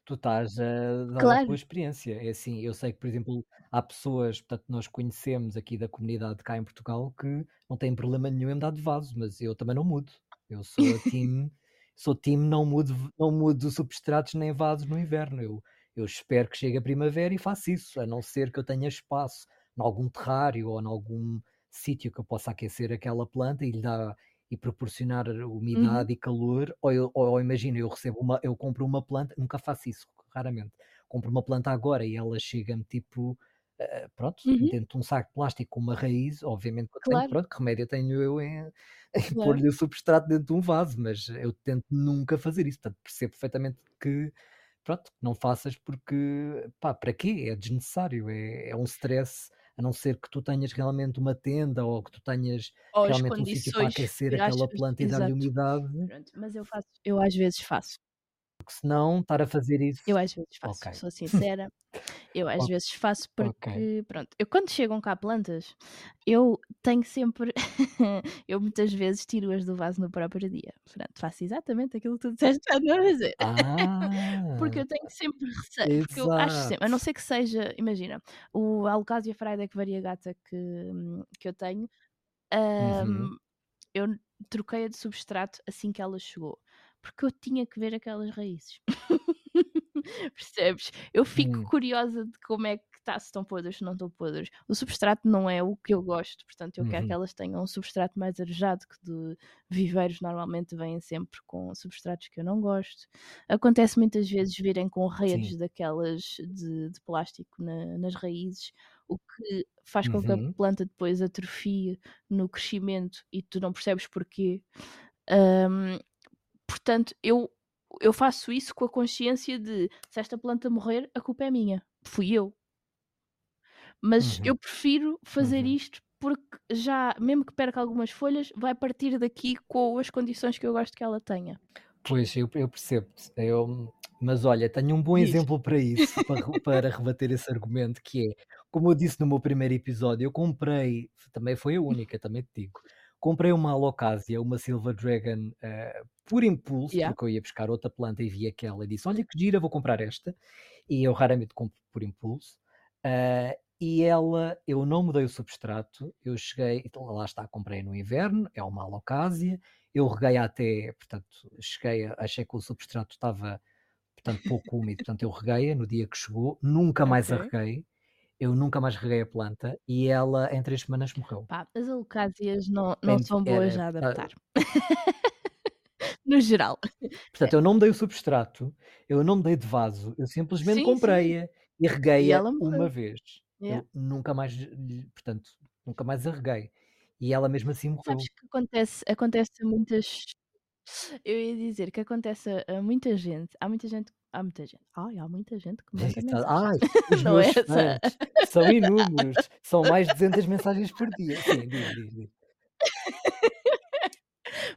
Tu estás a dar a Claro. tua experiência. É assim, eu sei que, por exemplo, há pessoas, portanto, nós conhecemos aqui da comunidade cá em Portugal que não têm problema nenhum em mudar de vaso, mas eu também não mudo. Eu sou a time, [laughs] sou time não mudo, não mudo substratos nem vasos no inverno. Eu, eu espero que chegue a primavera e faço isso, a não ser que eu tenha espaço em algum terrário ou em algum sítio que eu possa aquecer aquela planta e lhe dar e proporcionar Uhum. umidade e calor, ou, eu, ou, ou imagina, eu recebo uma, eu compro uma planta, nunca faço isso, raramente. Compro uma planta agora e ela chega-me tipo Uh, pronto, uhum. dentro de um saco de plástico com uma raiz, obviamente que claro. tenho, pronto, que remédio tenho eu em, [laughs] em claro. pôr-lhe o substrato dentro de um vaso, mas eu tento nunca fazer isso, portanto percebo perfeitamente que pronto, não faças porque pá, para quê? É desnecessário, é, é um stress, a não ser que tu tenhas realmente uma tenda ou que tu tenhas ou realmente um sítio para aquecer aquela planta e dar-lhe umidade. Pronto, mas eu faço, eu às vezes faço porque senão estar a fazer isso. [laughs] Eu às vezes faço, okay. sou sincera. Eu às vezes faço porque, okay. pronto, eu quando chegam cá plantas, eu tenho sempre, [laughs] eu muitas vezes tiro-as do vaso no próprio dia. Pronto, faço exatamente aquilo que tu disseste para não fazer. [laughs] Ah, porque eu tenho sempre receio, porque eu acho sempre, a não ser que seja, imagina, o Alcasia Friday variegata que, que eu tenho, um, uhum. eu troquei-a de substrato assim que ela chegou porque eu tinha que ver aquelas raízes. [laughs] Percebes? Eu fico hum. curiosa de como é que está, se estão podres, se não estão podres. O substrato não é o que eu gosto, portanto, eu uhum. quero que uhum. elas tenham um substrato mais arejado, que de viveiros normalmente vêm sempre com substratos que eu não gosto. Acontece muitas vezes virem com redes Sim. daquelas de, de plástico na, nas raízes, o que faz com que a uhum. planta depois atrofie no crescimento e tu não percebes porquê. Um, Portanto, eu, eu faço isso com a consciência de se esta planta morrer, a culpa é minha. Fui eu. Mas uhum. eu prefiro fazer uhum. isto porque já, mesmo que perca algumas folhas, vai partir daqui com as condições que eu gosto que ela tenha. Pois, eu, eu percebo. Eu, mas olha, tenho um bom isso. exemplo para isso, para, [laughs] para rebater esse argumento, que é, como eu disse no meu primeiro episódio, eu comprei, também foi a única, também te digo, comprei uma Alocasia, uma Silver Dragon, uh, por impulso, yeah. porque eu ia buscar outra planta e vi aquela e disse: Olha que gira, vou comprar esta. E eu raramente compro por impulso. Uh, e ela, eu não mudei o substrato, eu cheguei, lá está, comprei no inverno, é uma Alocasia. eu reguei até, portanto, cheguei, achei que o substrato estava, portanto, pouco úmido, portanto, eu reguei no dia que chegou, nunca mais a reguei, eu nunca mais reguei a planta e ela em três semanas morreu. Pá, as alocásias não, não Bem, são boas era, a adaptar. No geral. portanto, eu não me dei o substrato, eu não me dei de vaso, eu simplesmente Sim, sim. comprei-a e reguei-a uma vez. Yeah. Eu nunca mais, portanto, nunca mais a reguei. E ela mesmo assim morreu. Sabes que acontece, acontece a muitas. Eu ia dizer que acontece a, muita gente. Há muita gente. Há muita gente. Ai, há muita gente que manda mensagens. Ai, [laughs] os Não é meus fãs são inúmeros, são mais de 200 mensagens por dia. Sim, diz, diz, diz.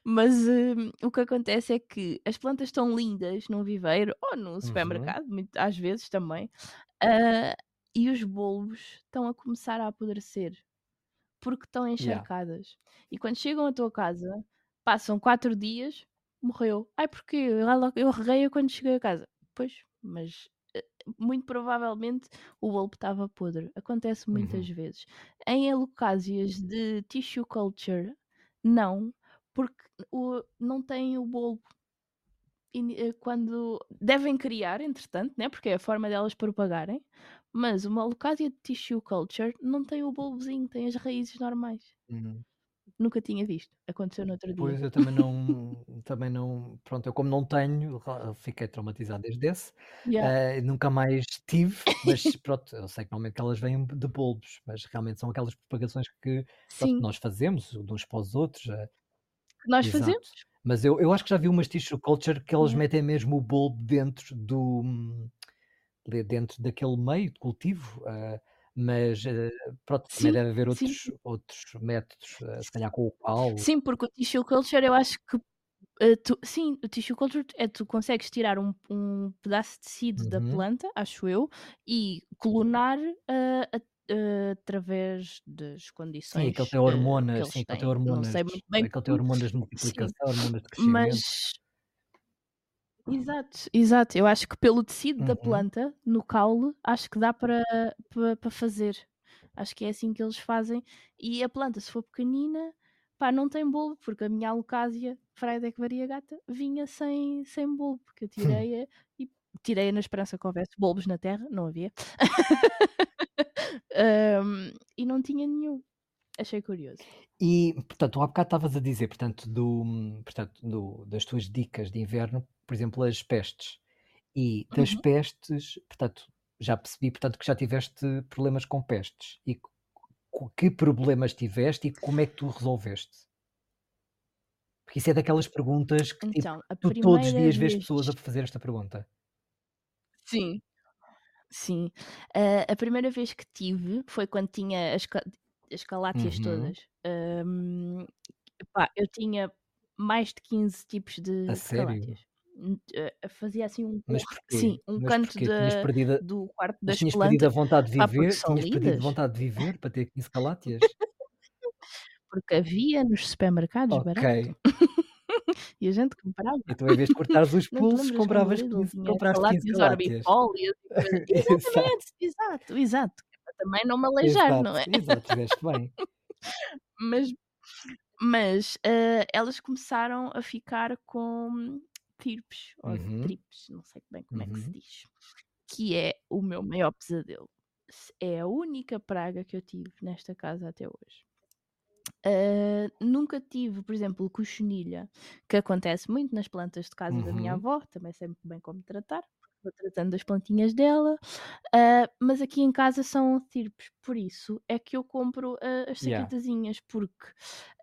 Mas hum, o que acontece é que as plantas estão lindas num viveiro ou no Uhum. supermercado, muito- às vezes também, ah, e os bulbos estão a começar a apodrecer porque estão Yeah. encharcadas. E quando chegam à tua casa, passam quatro dias, morreu. Ai, porque eu, eu reguei quando cheguei a casa. Pois, mas eh, muito provavelmente o bulbo estava podre. Acontece muitas Uhum. vezes. Em alocásias de tissue culture, não, porque o, não tem o bulbo. ini- eh, Quando devem criar, entretanto, né? porque é a forma delas propagarem, mas uma alocásia de tissue culture não tem o bulbozinho, tem as raízes normais. Uhum. Nunca tinha visto. Aconteceu no outro dia. Pois eu também não, [laughs] também não, pronto, eu como não tenho, fiquei traumatizado desde esse, Yeah. eh, nunca mais tive, mas pronto, eu sei que normalmente elas vêm de bulbos, mas realmente são aquelas propagações que pronto, nós fazemos uns para os outros, eh, que nós exato. fazemos. Mas eu, eu acho que já vi umas tissue culture que elas Yeah. metem mesmo o bulbo dentro do de- dentro daquele meio de cultivo, ah, mas eh, pronto, também Sim, deve haver sim. outros, outros métodos, ah, se calhar com o qual. Sim, porque o tissue culture eu acho que eh, tu- sim, o tissue culture é tu consegues tirar um, um pedaço de tecido da Uhum. planta, acho eu, e clonar eh, eh, através das Sim, condições aquele tem hormonas, sim, aquele tem têm. Não hormonas, sei muito bem aquele tem hormonas de [laughs] sim, multiplicação, hormonas de crescimento. mas exato, exato. Eu acho que pelo tecido da Uhum. planta, no caule, acho que dá para para para fazer. Acho que é assim que eles fazem. E a planta, se for pequenina, pá, não tem bulbo, porque a minha alocásia, Freidec variegata, vinha sem, sem bulbo, porque eu tirei-a e tirei-a na esperança que houvesse bulbos na terra, não havia. [laughs] Ahm, e não tinha nenhum. Achei curioso. E, portanto, há bocado estavas a dizer, portanto, do, portanto do, das tuas dicas de inverno, por exemplo, as pestes. E das Uhum. pestes, portanto, já percebi, portanto, que já tiveste problemas com pestes. E que problemas tiveste e como é que tu resolveste? Porque isso é daquelas perguntas que, tipo, Então, a tu todos os dias vês vez. pessoas a fazer esta pergunta. Sim, sim. Ah, a primeira vez que tive foi quando tinha as, ca- as calátias Uhum. todas. Ahm, pá, eu tinha mais de 15 tipos de, A de sério? calátias. Hum, ah, Fazia assim um Mas porquê? sim, um Mas canto porquê? Tinhas da- perdido, a- do quarto mas das tinhas perdido a plantas. vontade de Pá, porque viver? são Tinhas perdido lindas. vontade de viver para ter 15 [laughs] calátias? Porque havia nos supermercados Ok. barato. E a gente comprava. Então, em vez de cortares os [laughs] Não pulsos, compravas Lidl 15, tinha compraste 15 calátias calátias. orbifólias e coisas? [laughs] Exato, Exatamente, exato, exato. Para também não me aleijar, não exato, é? exato, fizeste bem. [laughs] Mas, mas ah, elas começaram a ficar com tirpes ou Uhum, tripes, não sei bem como é que se uhum. diz, que é o meu maior pesadelo. É a única praga que eu tive nesta casa até hoje. Ah, nunca tive, por exemplo, cochonilha, que acontece muito nas plantas de casa da minha Uhum. avó, também sei muito bem como tratar, porque vou tratando das plantinhas dela, ah, mas aqui em casa são tirpes, por isso é que eu compro ah, as Yeah. saquetazinhas, porque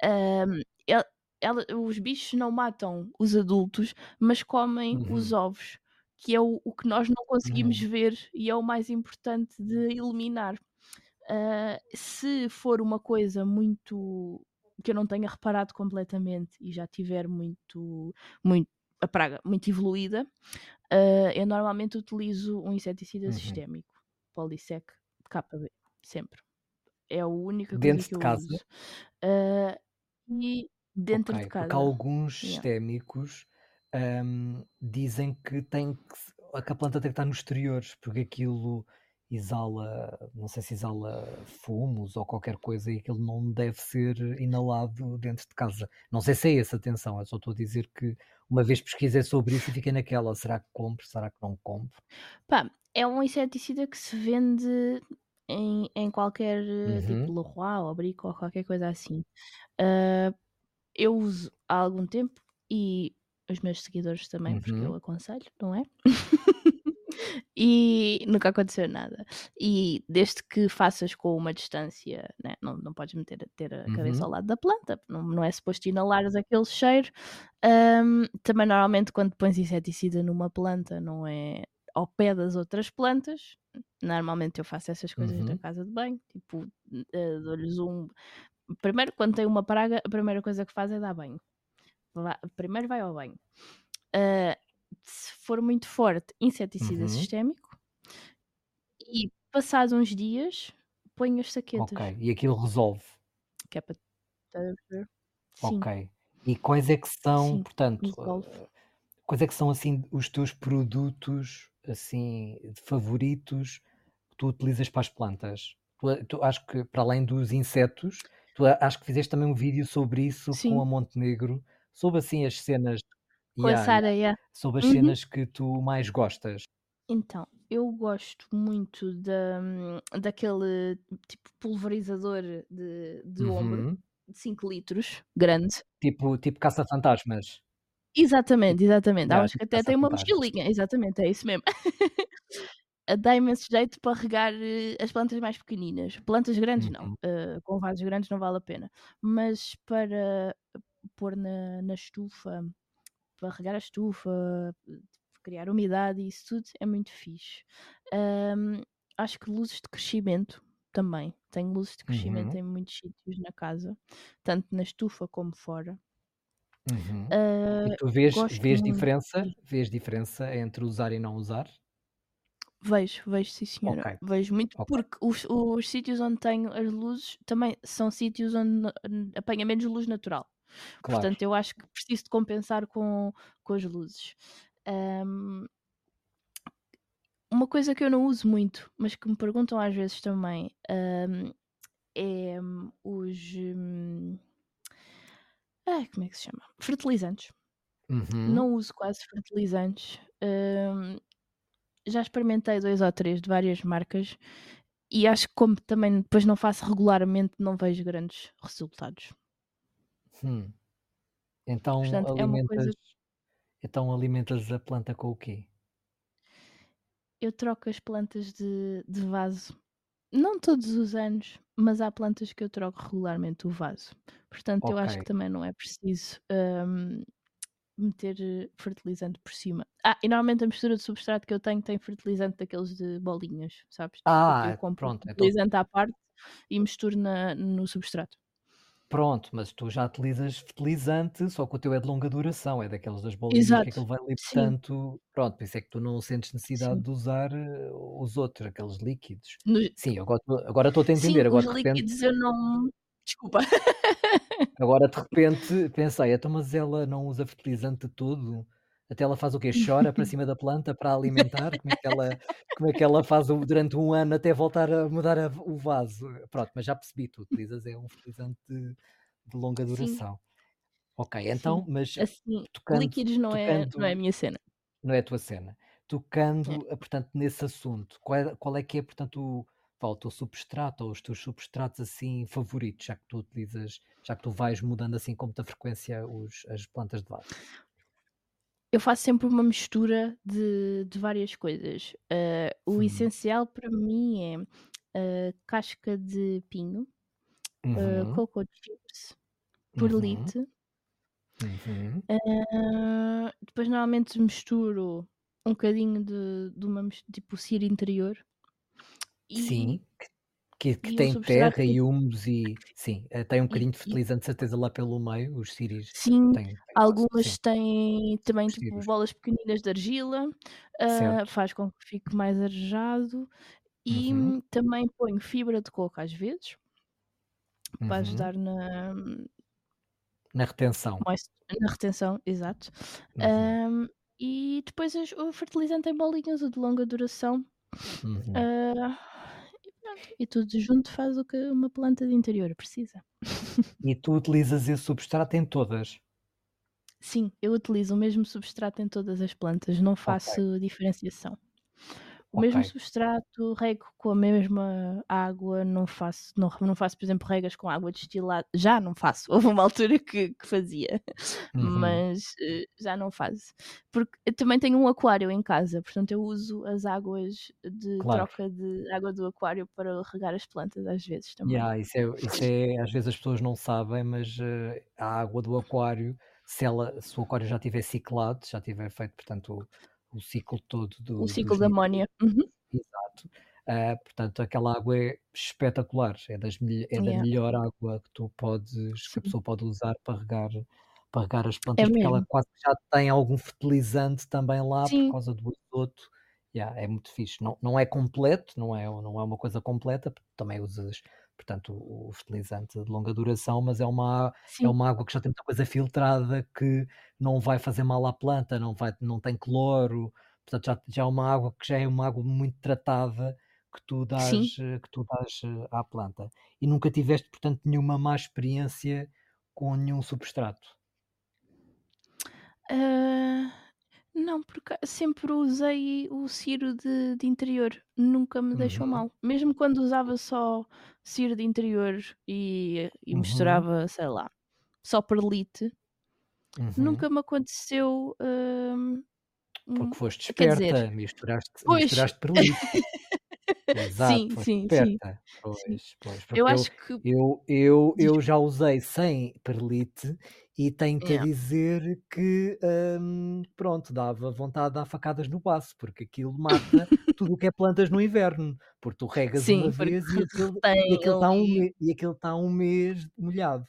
ahm, el- ela- os bichos não matam os adultos, mas comem os Uhum, ovos, que é o, o que nós não conseguimos uhum. ver e é o mais importante de eliminar. Uh, se for uma coisa muito que eu não tenha reparado completamente e já tiver muito, muito a praga muito evoluída, uh, eu normalmente utilizo um inseticida Uhum. sistémico, Polisec KB, sempre. É a única coisa Dentro que de eu casa? uso. Uh, e dentro Ok, de porque casa. alguns Yeah. sistémicos hum, dizem que tem que, que a planta tem que estar nos exteriores, porque aquilo exala, não sei se exala fumos ou qualquer coisa e aquilo não deve ser inalado dentro de casa. Não sei se é essa atenção, eu só estou a dizer que uma vez pesquisei sobre isso e fiquei naquela, será que compro, será que não compro? Pá, é um inseticida que se vende em, em qualquer eh, tipo Uhum, Leroy ou Brico ou qualquer coisa assim. Ah, eu uso há algum tempo e os meus seguidores também, porque eu uhum, aconselho, não é? [laughs] e nunca aconteceu nada. E desde que faças com uma distância, né? não, não podes meter ter a cabeça ao uhum, lado da planta, não, não é suposto inalares aquele cheiro. Ahm, também normalmente quando pões inseticida numa planta, não é ao pé das outras plantas. Normalmente eu faço essas coisas na uhum, casa de banho, tipo, eh, dou-lhes um. Primeiro, quando tem uma praga, a primeira coisa que faz é dar banho. Primeiro vai ao banho. Ah, se for muito forte, inseticida uhum. sistémico. E passados uns dias, ponho as Ok, saquetas, e aquilo resolve. que é para? Sim, Ok. E quais é que são, sim, portanto, resolve. eh, quais é que são assim os teus produtos assim favoritos que tu utilizas para as plantas? Tu, a- tu acho que para além dos insetos, tu a- acho que fizeste também um vídeo sobre isso com Sim, a Montenegro, sobre assim as cenas, com a yeah, yeah, Sara, yeah. sobre as Uhum. cenas que tu mais gostas. Então, eu gosto muito da, daquele tipo pulverizador de, de ombro, Uhum. de 5 litros, grande. Tipo, tipo caça-fantasmas. Exatamente, Tipo, exatamente. Yeah, uns que tipo até têm uma mochilinha, exatamente, é isso mesmo. [laughs] Dá imenso jeito para regar eh, as plantas mais pequeninas. Plantas grandes não, Uhum. eh, com vasos grandes não vale a pena. Mas para pôr na, na estufa, para regar a estufa, eh, criar umidade e isso tudo é muito fixe. Ahm, acho que luzes de crescimento também. Tenho luzes de crescimento Uhum. em muitos sítios na casa, tanto na estufa como fora. Uhum. E Ah, tu vês vês muito. diferença vês diferença entre usar e não usar? Vejo, vejo sim senhora. Vejo muito ok, porque os, os sítios onde tenho as luzes também são sítios onde apanha menos luz natural. Claro. Portanto, eu acho que preciso de compensar com, com as luzes. Ahm, uma coisa que eu não uso muito, mas que me perguntam às vezes também, ahm, é hum, os. hum, como é que se chama? Fertilizantes. Uhum, Não uso quase fertilizantes. Já experimentei dois ou três de várias marcas e acho que como também depois não faço regularmente, não vejo grandes resultados. Hum. Então Portanto, é uma alimentas coisa então alimentas a planta com o quê? eu troco as plantas de, de vaso. Não todos os anos, mas há plantas que eu troco regularmente o vaso. Portanto, eu Ok. acho que também não é preciso hum, meter fertilizante por cima. Ah, e normalmente a mistura de substrato que eu tenho tem fertilizante daqueles de bolinhas, sabes? Tipo, eu Ah, compro o pronto, então fertilizante à parte e misturo na, no substrato. Pronto, mas tu já utilizas fertilizante, só que o teu é de longa duração, é daqueles das bolinhas que Exato. aquilo vai ali Sim, tanto pronto, por isso é que tu não sentes necessidade sim. de usar, eh, os outros, aqueles líquidos. Nos Sim, agora estou agora estou-te a sim, entender, os agora de repente líquidos eu não desculpa. Agora de [laughs] repente pensei: "Então, mas ela não usa fertilizante de todo? Até ela faz o quê? Chora para cima [laughs] da planta para alimentar? Como é que ela como é que ela faz o durante um ano até voltar a mudar a o vaso?" Pronto, mas já percebi, tu utilizas é um fertilizante de de longa Sim, duração. Ok, sim. então, mas Assim, tocando líquidos não é não é a tocando minha cena. não é a tua cena. É. Tocando, eh, portanto, nesse assunto, qual é qual é que é, portanto, o o teu substrato ou os teus substratos, assim, favoritos, já que tu utilizas já que tu vais mudando, assim, com muita frequência os as plantas de vaso? Eu faço sempre uma mistura de de várias coisas. Ah, o Hum. essencial para mim é, ah, casca de pinho, ah, Uhum, coco chips, uhum, perlite, uhum. ah, depois normalmente misturo um bocadinho de de uma tipo cera interior e Sim, que que e o tem terra que e humus e sim, eh, tem um bocadinho de fertilizante certeza lá pelo meio, os círis sim, têm têm quase sim, algumas têm também tipo bolas pequeninas de argila, certo. faz com que fique mais arejado e Uhum, hum, também ponho fibra de coco às vezes, para uhum. ajudar na Na retenção. na retenção, exato. Uhum. Hum, e depois o fertilizante em bolinhas, o de longa duração. Uh, e, tudo junto faz o que uma planta de interior precisa. [laughs] E tu utilizas esse substrato em todas? Sim, eu utilizo o mesmo substrato em todas as plantas, não faço okay. diferenciação. O mesmo substrato, rego com a mesma água, não faço, não, não faço, por exemplo, regas com água destilada. Já não faço. [laughs] Houve uma altura que, que fazia, uhum. mas uh, já não faço. Porque eu também tenho um aquário em casa, portanto eu uso as águas de claro. troca de água do aquário para regar as plantas às vezes também. Yeah, isso, é, isso é, às vezes as pessoas não sabem, mas uh, a água do aquário, se, ela, se o aquário já tiver ciclado, já tiver feito, portanto, o ciclo todo do. O ciclo da amónia. Uhum. Exato. Uh, portanto, aquela água é espetacular, é, das, é da yeah. melhor água que tu podes, que a pessoa pode usar para regar, para regar as é plantas, é porque ela quase já tem algum fertilizante também lá Sim. por causa do azoto. Yeah, é muito fixe. Não, não é completo, não é, não é uma coisa completa, também usas portanto, o fertilizante de longa duração, mas é uma, é uma água que já tem muita coisa filtrada que não vai fazer mal à planta, não, vai, não tem cloro, portanto já, já é uma água que já é uma água muito tratada que tu dás, eh, que tu dás eh, à planta. E nunca tiveste, portanto, nenhuma má experiência com nenhum substrato? Uh, não, porque sempre usei o ciro de, de interior, nunca me deixou uhum. mal. Mesmo quando usava só ciro de interior e, e uhum. misturava, sei lá, só perlite, uhum. nunca me aconteceu. Hum, porque foste esperta, dizer, misturaste, pois... misturaste perlite. [laughs] Exato, sim, sim, esperta. sim. Pois, pois, eu acho que. Eu, eu, eu já usei sem perlite e tenho-te a dizer que, hum, pronto, dava vontade de dar facadas no baço, porque aquilo mata [laughs] tudo o que é plantas no inverno, porque tu regas Sim, uma vez e aquilo, e aquilo está um, me- e aquilo está um mês molhado.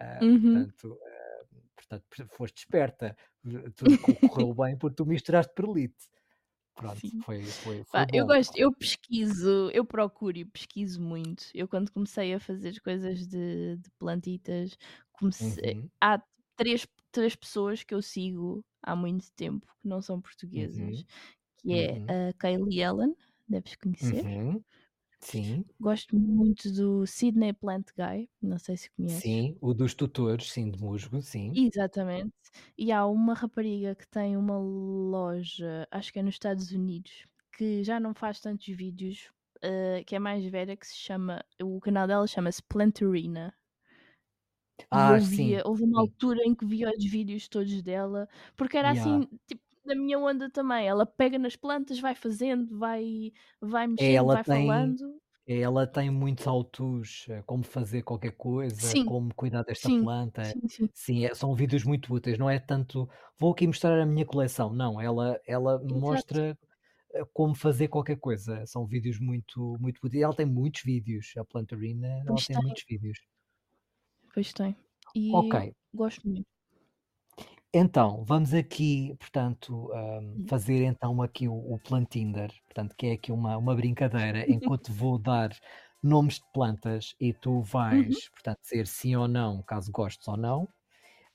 Ah, Uhum. portanto, ah, portanto, foste esperta, tudo correu bem porque tu misturaste perlite. Pronto, Sim. foi, foi, foi eu gosto, eu pesquiso, eu procuro e pesquiso muito. Eu quando comecei a fazer coisas de, de plantitas, comecei, Uhum. há três, três pessoas que eu sigo há muito tempo que não são portuguesas, Uhum. que é Uhum. a Kaylee Ellen, deves conhecer. Uhum. Sim, Gosto muito do Sydney Plant Guy, não sei se conheces. sim, o dos tutores, sim, de musgo, sim. Exatamente. E há uma rapariga que tem uma loja, acho que é nos Estados Unidos, que já não faz tantos vídeos, uh, que é mais velha, que se chama, o canal dela chama-se Plantarina. Ah, eu via, sim, houve uma altura em que via os vídeos todos dela, porque era Yeah. assim, tipo, na minha onda também. Ela pega nas plantas, vai fazendo, vai, vai mexendo, Ela vai tem, falando. ela tem muitos autos, eh, como fazer qualquer coisa, Sim, como cuidar desta sim, planta. sim, sim. É- são vídeos muito úteis. Não é tanto, vou aqui mostrar a minha coleção. Não, ela, ela Exato. mostra eh, como fazer qualquer coisa. São vídeos muito, muito úteis. Ela tem muitos vídeos. A Plantarina, ela tem, muitos vídeos. Pois tem. E Ok, gosto muito. Então, vamos aqui, portanto, hum, fazer então aqui o, o Plantinder, portanto, que é aqui uma, uma brincadeira, [laughs] enquanto vou dar nomes de plantas e tu Uhum. vais, portanto, dizer sim ou não, caso gostes ou não,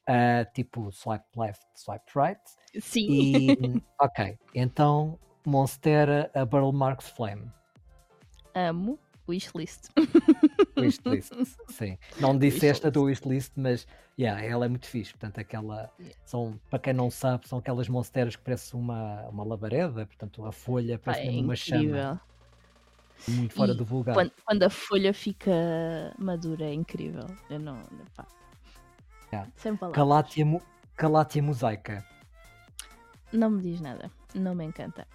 ah, tipo swipe left, swipe right, Sim. e [laughs] ok, então Monstera a Burl Marks Flame, Amo wishlist. [laughs] wishlist, sim. Não disseste a tua wishlist, mas yeah, ela é muito fixe. Portanto, aquela. São, para quem não sabe, são aquelas monsteras que parecem uma, uma labareda, portanto, a folha parece é uma incrível. chama. Muito fora E do vulgar. quando, quando a folha fica madura é incrível. Eu não. Pá, Yeah. sem palavras. Calatia mosaica. Não me diz nada. Não me encanta.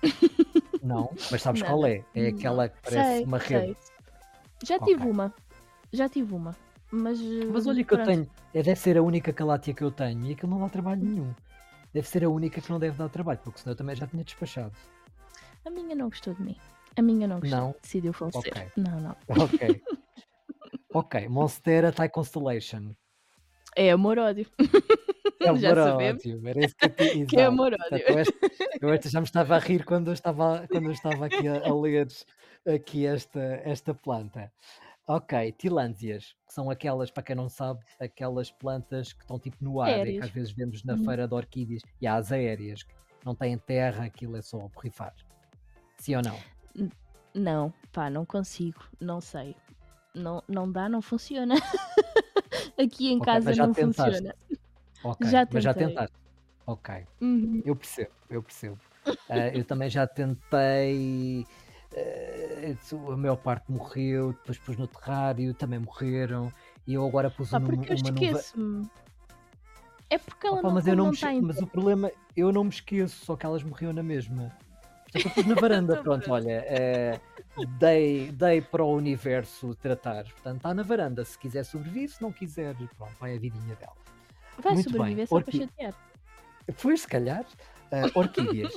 Não, mas sabes [laughs] qual Nada. é? É Não. aquela que parece Sei, uma rede. Já tive Ok. uma. Já tive uma. Mas, Mas olha que eu tenho. é, Deve ser a única Calatia que eu tenho e aquilo não dá trabalho nenhum. Deve ser a única que não deve dar trabalho, porque senão eu também já tinha despachado. A minha não gostou de mim. A minha não gostou. Não? Decidiu falecer. Ok. Não, não. Ok. [laughs] ok, Monstera Thai Constellation. É amor-ódio. É [laughs] Já amor sabemos ódio, era esse que eu tinha- [laughs] que é amor-ódio. Portanto, eu, esta, [laughs] eu esta já me estava a rir quando eu estava, quando eu estava aqui a, a ler aqui esta, esta planta. Ok, tilânsias, que são aquelas, para quem não sabe, aquelas plantas que estão tipo no ar, e que Aéreas. às vezes vemos na Uhum. feira de orquídeas, e há as aéreas, que não têm terra, aquilo é só borrifar. Sim ou não? Não, pá, não consigo, não sei. Não, não dá, não funciona. Aqui em Ok, casa já não tentaste. funciona. Ok, Já mas já tentaste. Ok, Uhum. eu percebo, eu percebo. Ah, eu também já tentei. eh, a maior parte morreu, depois pus no terrário, também morreram. E eu agora pus Pá, uma, porque eu nova. esqueço-me. É porque ela Opa, não, mas eu não não me em Mas o problema, eu não me esqueço, só que elas morriam na mesma. Portanto, eu pus na [laughs] varanda, pronto, olha, eh, dei, dei para o universo tratar. Portanto, está na varanda. Se quiser sobreviver, se não quiser, pronto, vai a vidinha dela. Vai Muito bem, sobreviver só para orqui- chatear. Pois, se calhar, [laughs] eh, orquídeas.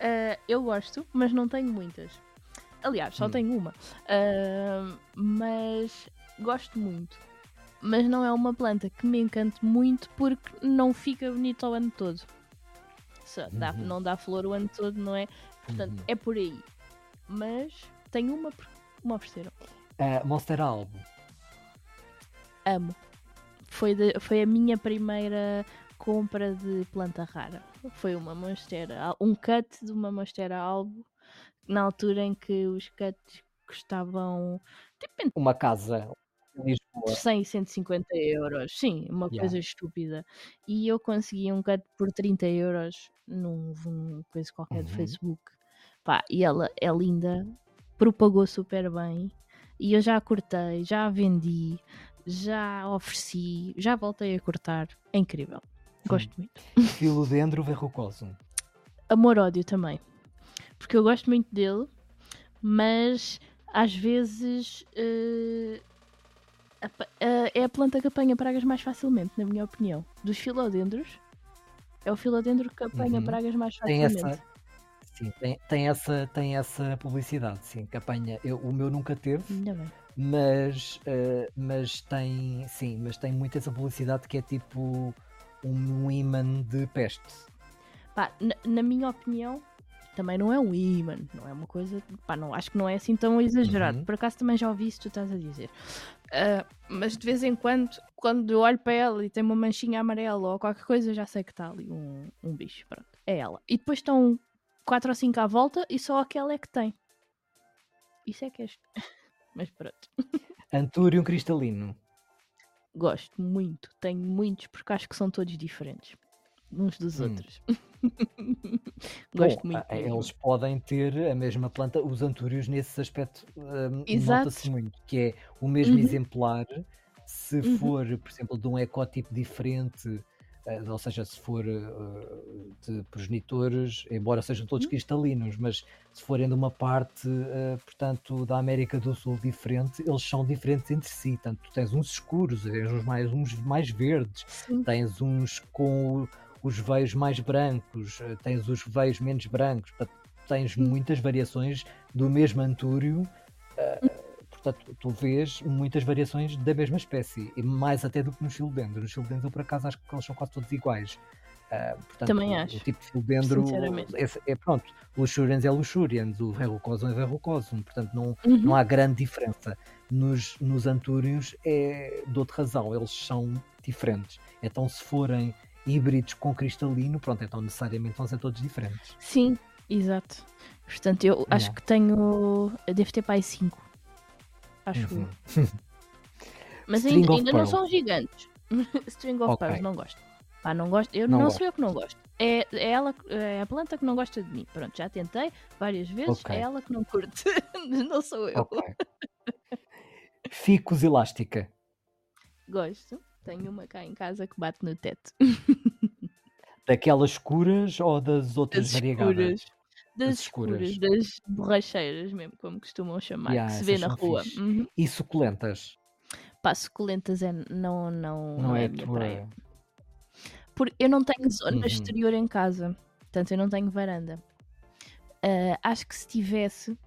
Ah, eu gosto, mas não tenho muitas. Aliás, só Hum. tenho uma. Ah, mas gosto muito. Mas não é uma planta que me encante muito porque não fica bonito o ano todo. Só dá- Uhum. não dá flor o ano todo, não é? Portanto, Uhum. é por aí. Mas tenho uma porque me ofereceram. Eh, Monster Albo. Amo. Foi, de- foi a minha primeira compra de planta rara. Foi uma monstera, um cut de uma monstera albo, na altura em que os cuts custavam tipo Uma casa Lisboa. 100 e 150 euros. Sim, uma Yeah. coisa estúpida. E eu consegui um cut por 30 euros num, num coisa qualquer de Uhum. Facebook. Pá, e ela é linda, propagou super bem. E eu já a cortei, já a vendi, já a ofereci, já voltei a cortar. É incrível. Gosto muito. Philodendro verrucosum. Amor-ódio também. Porque eu gosto muito dele, mas às vezes apa- eh, é a planta que apanha pragas mais facilmente, na minha opinião. Dos filodendros, é o filodendro que apanha Uhum. pragas mais Tem facilmente. essa, sim, tem, tem essa, tem essa publicidade, sim, que apanha. Eu, o meu nunca teve, Ainda bem. Mas, eh, mas tem, sim, mas tem muito essa publicidade que é tipo um imã de peste. Pá, na, na minha opinião, também não é um imã, não é uma coisa. Pá, não, acho que não é assim tão exagerado. Uhum. Por acaso também já ouvi isso que tu estás a dizer. Ah, mas de vez em quando, quando eu olho para ela e tem uma manchinha amarela ou qualquer coisa, já sei que está ali um, um bicho. Pronto, é ela. E depois estão quatro ou cinco à volta e só aquela é que tem. Isso é que é. Mas pronto. [laughs] Antúrium cristalino. Gosto muito. Tenho muitos porque acho que são todos diferentes. Uns dos Hum. outros. [laughs] Gosto Bom, muito. a- a- mesmo. eles podem ter a mesma planta, os antúrios nesse aspecto Exato. nota-se muito, que é o mesmo Uhum. exemplar, se Uhum. for, por exemplo, de um ecótipo diferente, ou seja, se for eh, de progenitores, embora sejam todos Uhum. cristalinos, mas se forem de uma parte, eh, portanto, da América do Sul diferente, eles são diferentes entre si. Portanto, tu tens uns escuros, tens uns mais, uns mais verdes, Sim. tens uns com os veios mais brancos, eh, tens os veios menos brancos, tens muitas variações do mesmo antúrio. Portanto, tu vês muitas variações da mesma espécie, e mais até do que nos filodendros. Nos filodendros, eu por acaso, acho que eles são quase todos iguais. Ah, portanto, Também acho, O tipo de sinceramente. é, é pronto. O Luxurians é Luxurians, o Verrucosum é Verrucosum, portanto, não, Uhum. não há grande diferença. Nos, nos antúrios é de outra razão, eles são diferentes. Então, se forem híbridos com cristalino, pronto, então necessariamente vão ser todos diferentes. Sim, exato. Portanto, eu acho Yeah. que tenho. Eu devo ter pai 5. Acho Uhum. eu. [laughs] Mas ainda, ainda não são gigantes. [laughs] String of Ok. Pearls, não gosto. Pá, não gosto. Eu Não não, sou eu que não gosto. É, é ela, é a planta que não gosta de mim. Pronto, já tentei várias vezes. Ok. É ela que não curte. [laughs] não sou eu. Ok. Ficus elástica. Gosto. Tenho uma cá em casa que bate no teto. Daquelas escuras ou das outras Das variegadas? escuras. Das escuras. escuras, das borracheiras mesmo, como costumam chamar, Yeah, que se vê na rua. Uhum. E suculentas? Pá, suculentas é, não, não, Não, é é, a a tua. praia. Porque eu não tenho zona Uhum. exterior em casa, portanto eu não tenho varanda. Ah, acho que se tivesse,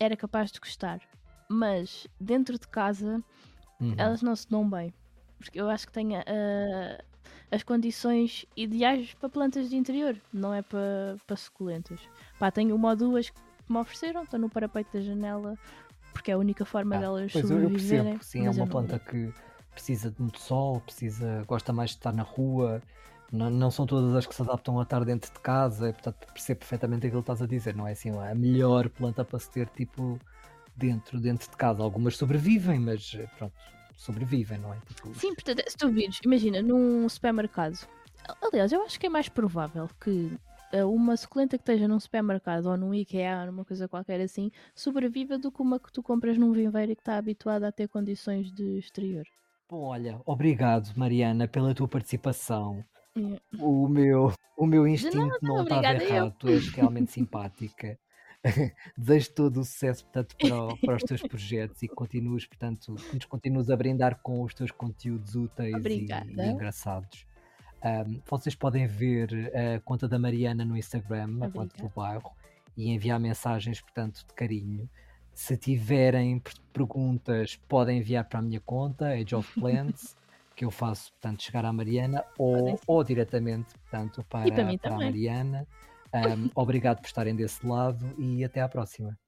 era capaz de gostar. Mas dentro de casa, Uhum. elas não se dão bem. Porque eu acho que tenho ah, as condições ideais para plantas de interior, não é para, para suculentas. Pá, tenho uma ou duas que me ofereceram, estão no parapeito da janela, porque é a única forma Ah, delas Pois eu, eu sobreviverem. percebo, sim, é uma planta que precisa de muito sol, precisa, gosta mais de estar na rua, Não, não, são todas as que se adaptam a estar dentro de casa, portanto percebo perfeitamente aquilo que estás a dizer, não é assim a melhor planta para se ter tipo dentro, dentro de casa. Algumas sobrevivem, mas pronto, sobrevivem, não é? Tipo... Sim, portanto, se tu vires, imagina, num supermercado, aliás, eu acho que é mais provável que eh, uma suculenta que esteja num supermercado ou num IKEA ou numa coisa qualquer assim sobreviva do que uma que tu compras num viveiro e que está habituada a ter condições de exterior. Bom, olha, obrigado Mariana pela tua participação. É. O meu, o meu instinto nada, não estava errado, tu és realmente simpática. [laughs] [laughs] Desejo todo o sucesso portanto, para, o, para, os teus [laughs] projetos e continues, portanto, nos continues a brindar com os teus conteúdos úteis e, e, engraçados. Um, vocês podem ver a conta da Mariana no Instagram, a conta do bairro, e enviar mensagens, portanto, de carinho. Se tiverem perguntas, podem enviar para a minha conta, Age of Plants, [laughs] que eu faço, portanto, chegar à Mariana, ou, ou diretamente, portanto, para, para, para a Mariana. Um, obrigado por estarem desse lado e até à próxima.